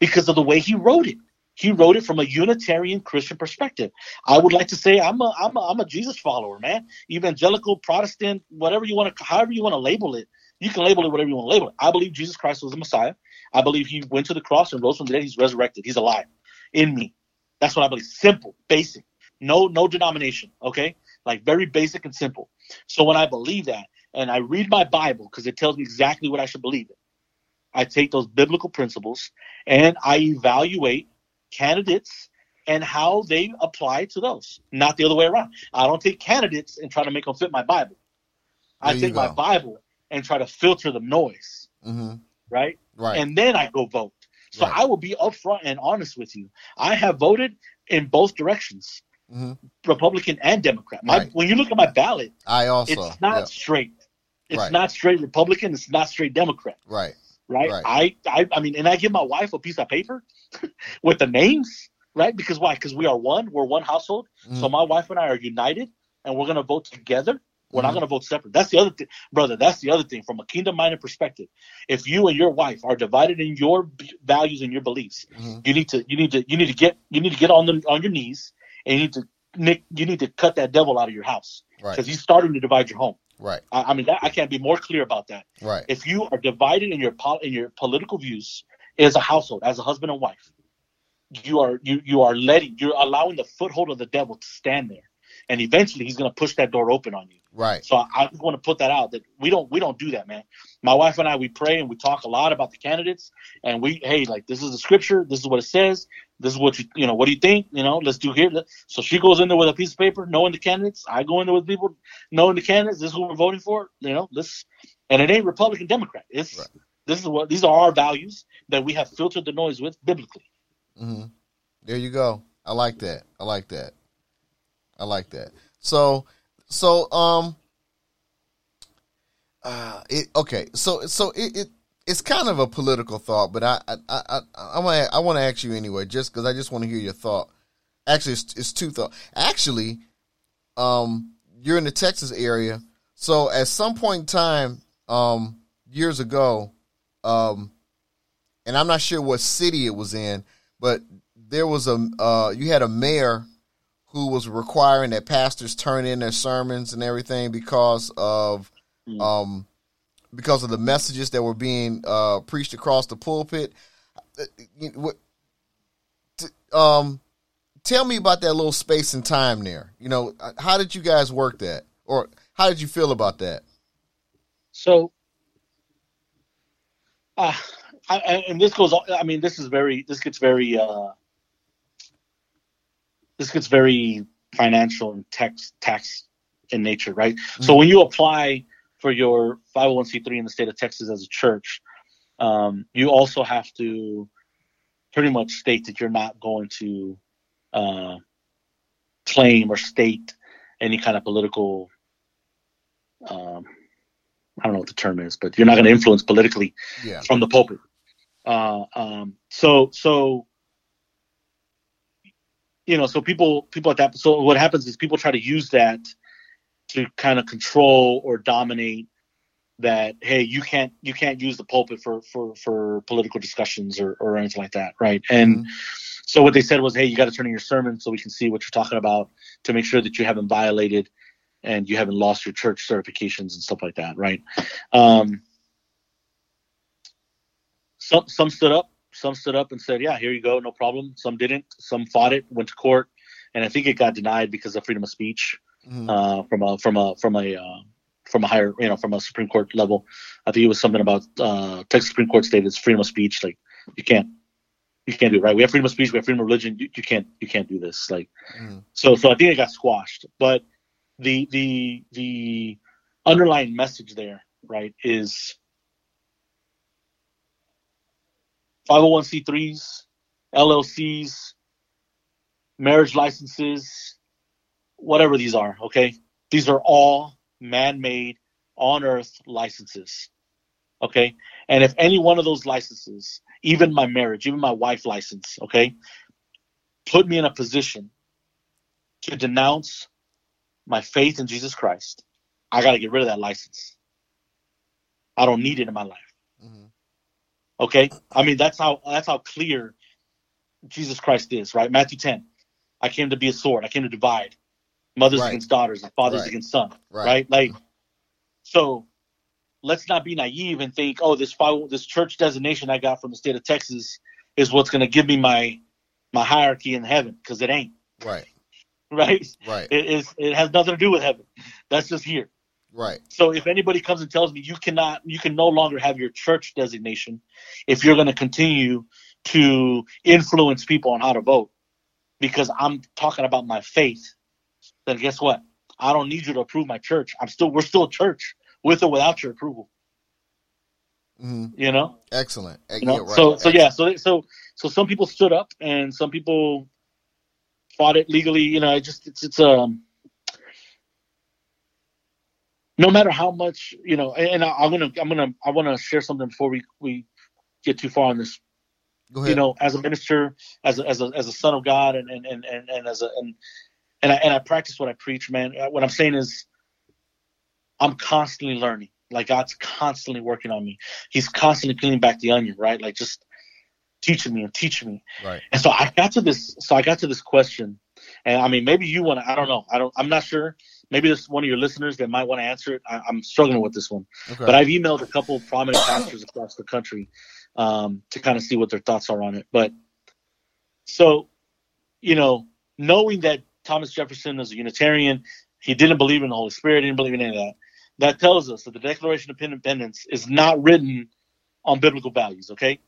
S3: because of the way he wrote it. He wrote it from a Unitarian Christian perspective. I would like to say I'm a I'm a, I'm a Jesus follower, man. Evangelical, Protestant, whatever you want to, however you want to label it, you can label it whatever you want to label it. I believe Jesus Christ was the Messiah. I believe he went to the cross and rose from the dead. He's resurrected. He's alive in me. That's what I believe. Simple, basic. No no denomination. Okay, like very basic and simple. So when I believe that and I read my Bible because it tells me exactly what I should believe in, I take those biblical principles and I evaluate candidates and how they apply to those, not the other way around. I don't take candidates and try to make them fit my Bible. I
S2: There you
S3: take my. Bible and try to filter the noise,
S2: hmm
S3: right?
S2: Right.
S3: And then I go vote. So
S2: Right.
S3: I will be upfront and honest with you. I have voted in both directions,
S2: hmm
S3: Republican and Democrat. My,
S2: Right.
S3: When you look at my ballot,
S2: I also.
S3: it's not
S2: yeah,
S3: straight. It's
S2: Right.
S3: not straight Republican. It's not straight Democrat.
S2: right.
S3: right?
S2: Right.
S3: I, I, I mean, and I give my wife a piece of paper with the names, right? Because why? Because we are one. We're one household. So
S2: Mhm.
S3: my wife and I are united, and we're gonna vote together. We're not gonna vote separate. That's the other thing, brother. That's the other thing from a kingdom-minded perspective. If you and your wife are divided in your b- values and your beliefs,
S2: Mhm.
S3: you need to, you need to, you need to get, you need to get on the on your knees, and you need to, Nick, you need to cut that devil out of your house
S2: Right.
S3: because he's starting to divide your home.
S2: Right.
S3: I, I mean, that, I can't be more clear about that
S2: Right.
S3: if you are divided in your pol- in your political views as a household, as a husband and wife, you are you you are letting you're allowing the foothold of the devil to stand there, and eventually he's going to push that door open on you.
S2: Right.
S3: So I, I want to put that out that we don't we don't do that, man. My wife and I we pray and we talk a lot about the candidates, and we hey like this is the scripture, this is what it says, this is what you you know what do you think you know let's do here. So she goes in there with a piece of paper knowing the candidates. I go in there with people knowing the candidates. This is who we're voting for. You know this, and it ain't Republican Democrat. It's
S2: Right.
S3: this is what these are our values that we have filtered the noise with biblically.
S2: hmm There you go. I like that. I like that. I like that. So, so, um, uh, it, okay. So, so it, it, it's kind of a political thought, but I, I, I, I, I want to, I want to ask you anyway, just because I just want to hear your thought. Actually, it's, it's two thoughts. Actually, um, you're in the Texas area, so at some point in time, um, years ago, um, and I'm not sure what city it was in, but there was a uh, you had a mayor who was requiring that pastors turn in their sermons and everything because of
S3: Mm.
S2: um because of the messages that were being uh, preached across the pulpit. Uh, you know, what- t- Um, tell me about that little space and time there. You know, uh, how did you guys work that, or how did you feel about that?
S3: So, uh, I- and this goes. I mean, this is very. This gets very. Uh, this gets very financial and tax tax in nature, right? So when you apply for your 501c3 in the state of Texas as a church, um, you also have to pretty much state that you're not going to uh, claim or state any kind of political. Um, I don't know what the term is, but you're not going to influence politically
S2: Yeah.
S3: from the pulpit. Uh, um, so so you know, so people people at that. So what happens is people try to use that to kind of control or dominate. That hey, you can't you can't use the pulpit for for for political discussions or or anything like that, right? And so what they said was, hey, you got to turn in your sermon so we can see what you're talking about to make sure that you haven't violated and you haven't lost your church certifications and stuff like that, right? Um, some some stood up, some stood up and said, "Yeah, here you go, no problem." Some didn't. Some fought it, went to court, and I think it got denied because of freedom of speech
S2: Mhm.
S3: uh, from a from a from a uh, from a higher, you know, from a Supreme Court level. I think it was something about uh, Texas Supreme Court stated it's freedom of speech. Like you can't you can't do it, right? We have freedom of speech, we have freedom of religion. You, you can't you can't do this. Like
S2: Mhm.
S3: so so I think it got squashed. But the the the underlying message there, right, is 501c3s, LLCs, marriage licenses, whatever these are, okay? These are all man-made on earth licenses. Okay. And if any one of those licenses, even my marriage, even my wife license, okay, put me in a position to denounce my faith in Jesus Christ, I got to get rid of that license. I don't need it in my life. Mm-hmm. Okay? I mean, that's how that's how clear Jesus Christ is, right? Matthew 10. I came to be a sword. I came to divide mothers right. against daughters and fathers right. against sons, right. right? Like so let's not be naive and think, oh, this this church designation I got from the state of Texas is what's going to give me my my hierarchy in heaven because it ain't.
S2: Right.
S3: Right.
S2: Right.
S3: It is. It has nothing to do with heaven. That's just here.
S2: Right.
S3: So if anybody comes and tells me you cannot, you can no longer have your church designation if you're going to continue to influence people on how to vote, because I'm talking about my faith, then guess what? I don't need you to approve my church. I'm still, we're still a church with or without your approval. Mm-hmm. You know,
S2: excellent.
S3: You know? right. So, so yeah, so so so some people stood up and some people fought it legally. You know, it just it's it's um. No matter how much you know, and I, I'm gonna I'm gonna I want to share something before we we get too far on this. Go ahead. You know, as a minister, as a, as a as a son of God, and and and and, as a and and I, and I practice what I preach, man. Uh, what I'm saying is, I'm constantly learning. Like God's constantly working on me. He's constantly peeling back the onion, right? Like just teaching me and teaching me.
S2: Right.
S3: And so I got to this. So I got to this question, and I mean, maybe you want to. I don't know. I don't. I'm not sure. Maybe there's one of your listeners that might want to answer it. I, am struggling with this one, okay. but I've emailed a couple prominent pastors across the country um, to kind of see what their thoughts are on it. But so, you know, knowing that Thomas Jefferson is a Unitarian, he didn't believe in the Holy Spirit, didn't believe in any of that that tells us that the Declaration of Independence is not written on biblical values. Okay,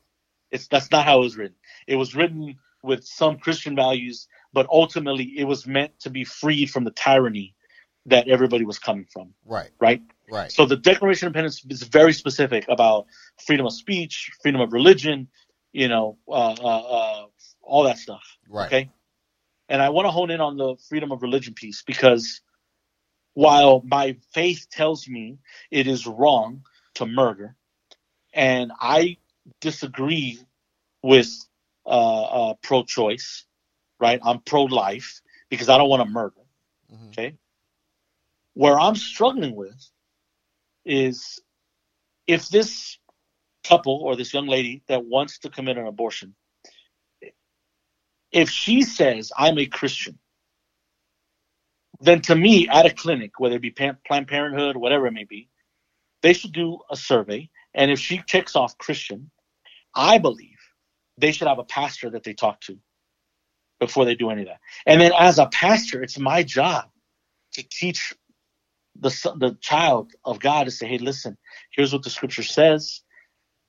S3: it's that's not how it was written. It was written with some Christian values, but ultimately it was meant to be freed from the tyranny that everybody was coming from.
S2: Right.
S3: Right.
S2: Right.
S3: So the Declaration of Independence is very specific about freedom of speech, freedom of religion, you know, uh, uh, uh, all that stuff.
S2: Right.
S3: Okay. And I want to hone in on the freedom of religion piece because while my faith tells me it is wrong to murder, and I disagree with uh, uh, pro-choice, right? I'm pro-life because I don't want to murder. Mm-hmm. Okay. Where I'm struggling with is if this couple or this young lady that wants to commit an abortion, if she says I'm a Christian then to me, at a clinic, whether it be Planned Parenthood, or whatever it may be, they should do a survey. And if she checks off Christian, I believe they should have a pastor that they talk to before they do any of that. And then as a pastor, it's my job to teach the the child of God to say, hey, listen, here's what the scripture says.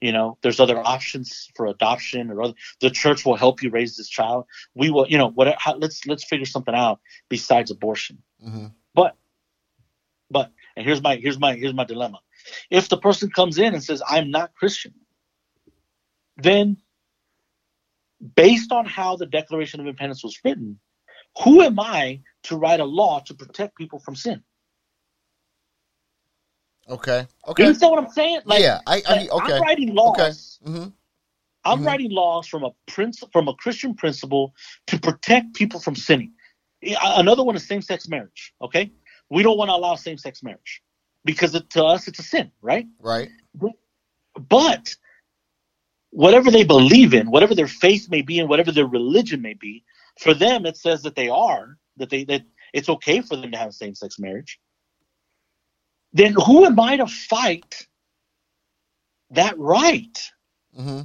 S3: You know, there's other options for adoption or other, the church will help you raise this child. We will, you know, what, how, let's, let's figure something out besides abortion. Mm-hmm. But, but, and here's my, here's my, here's my dilemma. If the person comes in and says, I'm not Christian, then based on how the Declaration of Independence was written, who am I to write a law to protect people from sin?
S2: Okay. Okay.
S3: You understand what I'm saying?
S2: Like, yeah. I, I mean, okay.
S3: I'm writing laws. Okay. Mm-hmm. I'm mm-hmm. writing laws from a prince from a Christian principle to protect people from sinning. Another one is same-sex marriage. Okay, we don't want to allow same-sex marriage because it, to us it's a sin, right?
S2: Right.
S3: But whatever they believe in, whatever their faith may be, and whatever their religion may be, for them it says that they are that they that it's okay for them to have same-sex marriage then who am I to fight that right? Mm-hmm.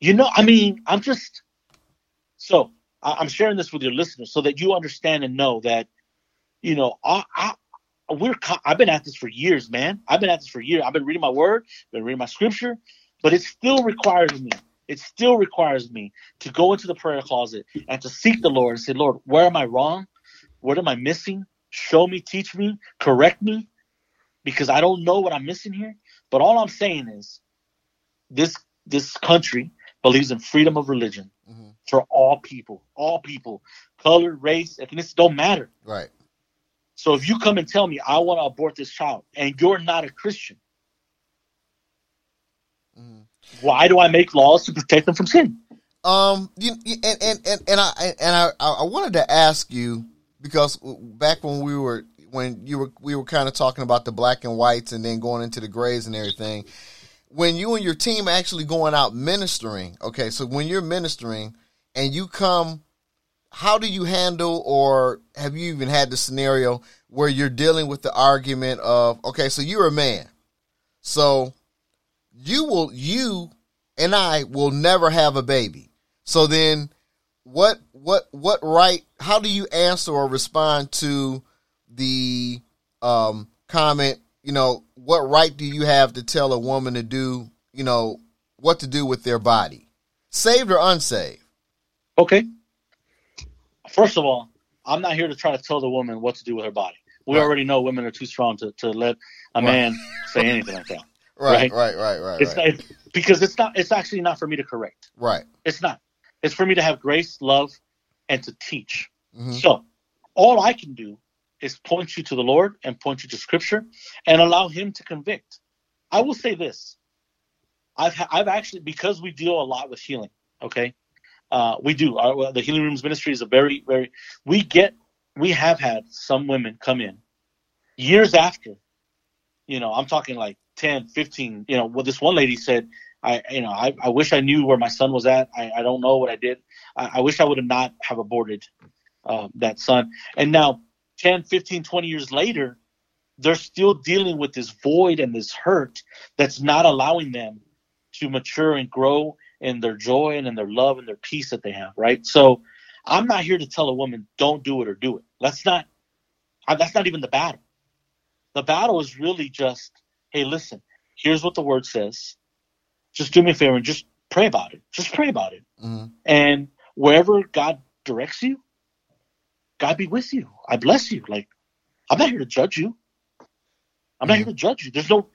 S3: You know, I mean, I'm just so I'm sharing this with your listeners so that you understand and know that, you know, I, I we're I've been at this for years, man. I've been at this for years. I've been reading my word, been reading my scripture, but it still requires me. It still requires me to go into the prayer closet and to seek the Lord and say, Lord, where am I wrong? What am I missing? Show me, teach me, correct me, because I don't know what I'm missing here. But all I'm saying is this this country believes in freedom of religion mm-hmm. for all people, all people, color, race, ethnicity, don't matter.
S2: Right.
S3: So if you come and tell me I want to abort this child and you're not a Christian, Why do I make laws to protect them from sin?
S2: Um, you, you- and, and, and, and I, and I, I wanted to ask you because back when we were, when you were, we were kind of talking about the black and whites and then going into the grays and everything. When you and your team actually going out ministering, okay, so when you're ministering and you come, how do you handle or have you even had the scenario where you're dealing with the argument of, okay, so you're a man. So you will, you and I will never have a baby. So then what what what right how do you answer or respond to the um comment, you know, what right do you have to tell a woman to do, you know, what to do with their body? Saved or unsaved?
S3: Okay. First of all, I'm not here to try to tell the woman what to do with her body. We
S2: Right.
S3: already know women are too strong to, to let a
S2: Right.
S3: man say anything like that.
S2: Right,
S3: Right.
S2: right, right, right,
S3: It's
S2: right.
S3: not, because it's not. It's actually not for me to correct.
S2: right.
S3: It's not. It's for me to have grace, love, and to teach.
S2: Mhm.
S3: So, all I can do is point you to the Lord and point you to Scripture and allow Him to convict. I will say this: I've ha- I've actually because we deal a lot with healing. Okay, uh, we do. Our, the Healing Rooms Ministry is a very very. We get we have had some women come in years after. You know, I'm talking like 10, 15. You know, what this one lady said. I, you know, I, I wish I knew where my son was at. I, I don't know what I did. I, I wish I would have not have aborted um, that son. And now 10, 15, 20 years later, they're still dealing with this void and this hurt that's not allowing them to mature and grow in their joy and in their love and their peace that they have, right? So I'm not here to tell a woman, don't do it or do it. That's not, that's not even the battle. The battle is really just, hey, listen, here's what the word says. Just do me a favor and just pray about it. Just pray about it.
S2: Mhm.
S3: And wherever God directs you, God be with you. I bless you. Like, I'm not here to judge you. I'm not here to judge you. There's no,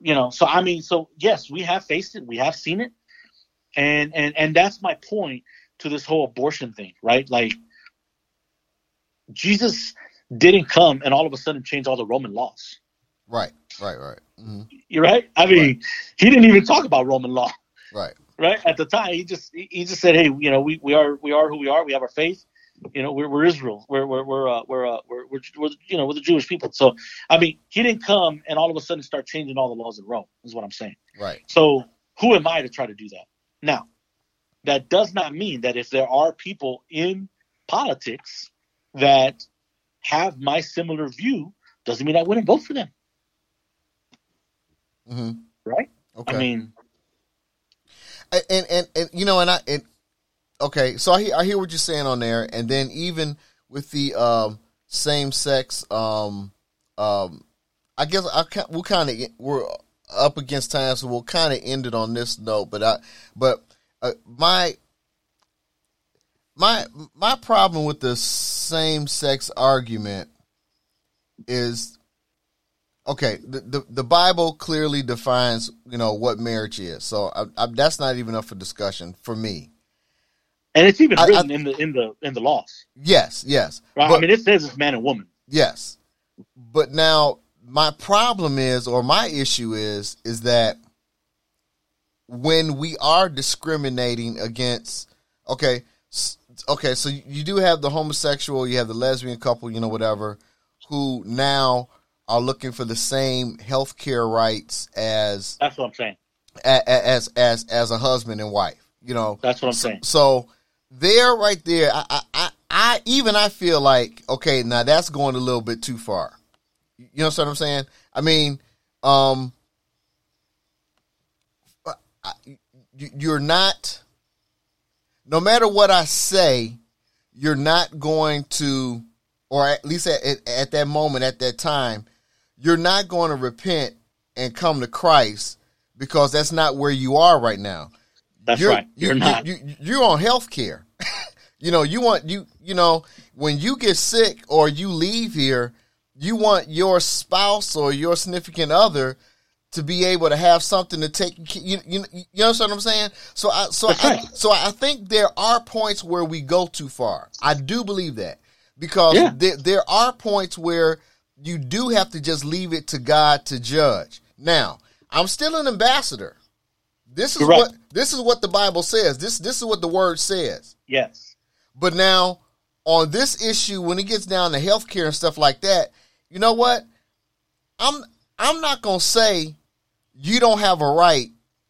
S3: you know. So I mean, so yes, we have faced it. We have seen it, and and and that's my point to this whole abortion thing, right? Like, Jesus didn't come and all of a sudden change all the Roman laws.
S2: Right, right, right. hmm
S3: You're right. I mean,
S2: Right.
S3: he didn't even talk about Roman law.
S2: Right.
S3: right at the time he just he just said hey you know we, we are we are who we are we have our faith you know we're, we're israel we're we're we're uh, we're, uh, we're we're we're you know we're the jewish people so i mean he didn't come and all of a sudden start changing all the laws in rome is what i'm saying
S2: Right.
S3: so who am i to try to do that now that does not mean that if there are people in politics that have my similar view doesn't mean i wouldn't vote for them
S2: Mm-hmm.
S3: right
S2: Okay.
S3: i mean
S2: and, and and and you know, and I and okay, so I I hear what you're saying on there, and then even with the um, same sex, um, um, I guess I we'll kind of we're up against time, so we'll kind of end it on this note. But I, but uh, my my my problem with the same sex argument is okay the, the the bible clearly defines you know what marriage is so I, I, that's not even up for discussion for me
S3: and it's even
S2: I- I-
S3: written in the in the in the laws
S2: yes yes
S3: right
S2: but,
S3: i mean it says it's man and woman
S2: yes but now my problem is or my issue is is that when we are discriminating against okay okay so you do have the homosexual you have the lesbian couple you know whatever who now are looking for the same health care rights as
S3: That's what I'm saying.
S2: a- a- as as as a husband and wife. You know,
S3: That's what I'm
S2: so,
S3: saying.
S2: so there, right there, I, I, I, even I feel like okay, now that's going a little bit too far. You know what I'm saying? I mean, um, you- you're not. No matter what I say, you're not going to, or at least at, at, at that moment, at that time, you're not going to repent and come to Christ because that's not where you are right now.
S3: That's
S2: you're,
S3: right. You're
S2: you,
S3: not.
S2: You, you, you're on health care. you know, you want you you know when you get sick or you leave here, you want your spouse or your significant other to be able to have something to take you you, you know what I'm saying? So I so
S3: That's
S2: I,
S3: right.
S2: so I think there are points where we go too far. I do believe that because
S3: Yeah.
S2: there there are points where you do have to just leave it to God to judge. Now, I'm still an ambassador. This is
S3: Correct.
S2: what this is what the Bible says. This this is what the word says.
S3: Yes.
S2: But now on this issue, when it gets down to healthcare and stuff like that, you know what? I'm I'm not gonna say you don't have a right.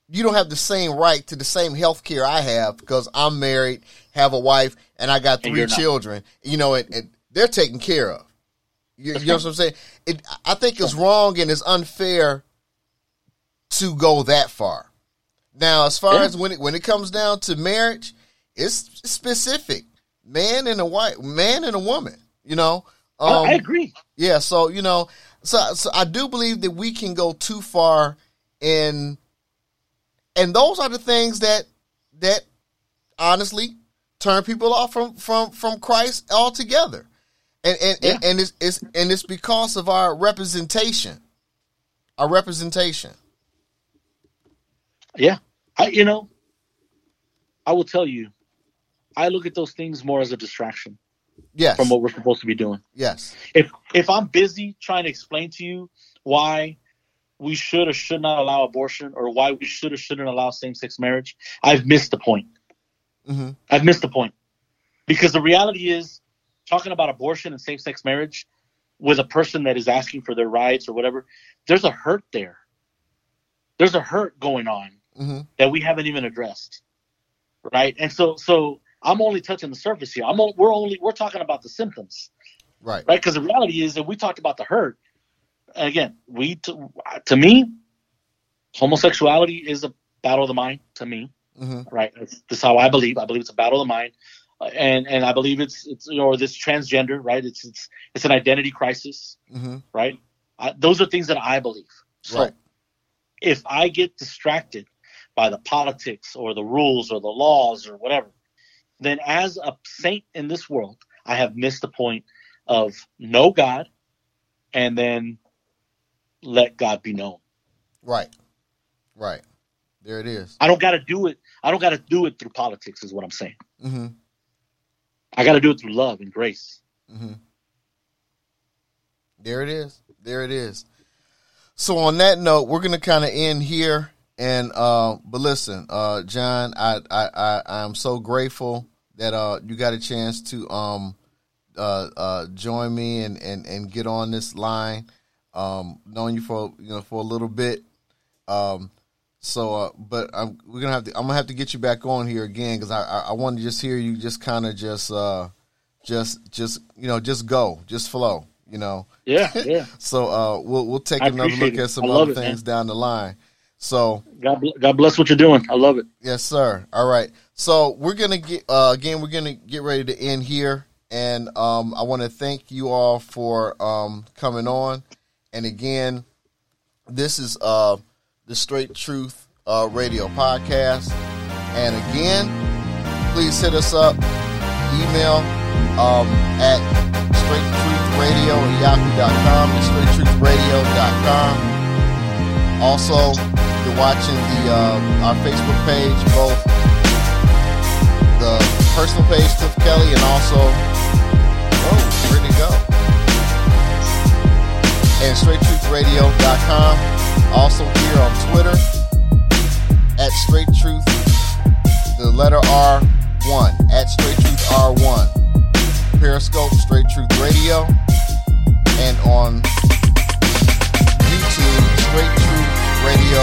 S2: You don't have the same right to the same health care I have because I'm married, have a wife, and I got three children. You know, and, and they're taken care of. You, you know what I'm saying? It, I think it's wrong and it's unfair to go that far. Now, as far
S3: Yeah.
S2: as when it when it comes down to marriage, it's specific. Man and a wife, man and a woman. You know.
S3: I-
S2: Um,
S3: I agree.
S2: yeah, so you know, so so I do believe that we can go too far in, and those are the things that that honestly turn people off from from from Christ altogether, and and and, and it's, it's and it's because of our representation, our representation.
S3: Yeah. I you know, I will tell you, I look at those things more as a distraction
S2: Yes,
S3: from what we're supposed to be doing.
S2: yes,
S3: If if I'm busy trying to explain to you why we should or should not allow abortion or why we should or shouldn't allow same sex marriage, I've missed the point.
S2: hmm
S3: I've missed the point. Because the reality is, talking about abortion and same sex marriage with a person that is asking for their rights or whatever, there's a hurt there. There's a hurt going on
S2: hmm
S3: that we haven't even addressed. Right? And so so I'm only touching the surface here. I'm o- we're only we're talking about the symptoms
S2: right,
S3: right? Because the reality is that we talked about the hurt. Again, we to, to me, homosexuality is a battle of the mind. To me,
S2: hmm
S3: right? That's, that's how I believe. I believe it's a battle of the mind, uh, and and I believe it's it's you know, or this transgender, right? It's it's it's an identity crisis,
S2: hmm
S3: right? I, those are things that I believe. So
S2: Right.
S3: if I get distracted by the politics or the rules or the laws or whatever, then as a saint in this world, I have missed the point of know God and then let God be known.
S2: right, right. There it is.
S3: I don't got to do it. I don't got to do it through politics, is what I'm saying.
S2: hmm
S3: I got to do it through love and grace.
S2: hmm There it is. There it is. So on that note, we're gonna kind of end here. And uh, but listen, uh, John, I I I I'm so grateful that uh you got a chance to um uh uh join me and and and get on this line. Um, knowing you for you know for a little bit. Um, so uh, but I'm we're gonna have to I'm gonna have to get you back on here again because I, I I want to just hear you just kind of just uh just just you know just go just flow you know
S3: Yeah, yeah.
S2: so uh we'll we'll take
S3: I
S2: another look
S3: it.
S2: at some other
S3: it,
S2: things
S3: man.
S2: down the line so
S3: God, God bless what you're doing. I love it.
S2: yes sir. All right. So we're gonna get uh again we're gonna get ready to end here. And um i want to thank you all for um coming on. And again this is uh the straight truth uh radio podcast. And again please hit us up. Email um, at straighttruthradio at yahoo.com and straighttruthradio.com. Also, you're watching the uh, our Facebook page, both the personal page, Cliff Kelly, and also, oh, where'd it go? And straighttruthradio.com. Also here on Twitter at Straight Truth, the letter R1, at Straight Truth R1. Periscope, Straight Truth Radio, and on YouTube, Straight Radio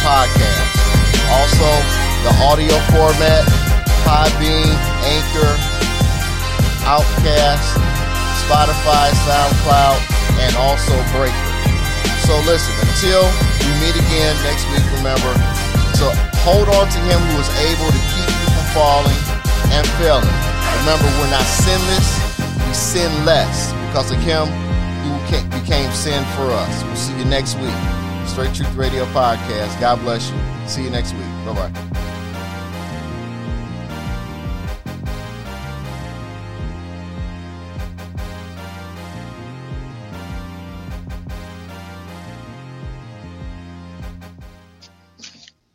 S2: Podcast. Also, the audio format, Podbean, Anchor, Overcast, Spotify, SoundCloud, and also Breaker. So listen, until we meet again next week, remember to hold on to him who is able to keep you from falling and failing. Remember, we're not sinless, we sin less because of him who became sin for us. We'll see you next week. Straight Truth Radio Podcast. God bless you. See you next week. Bye bye.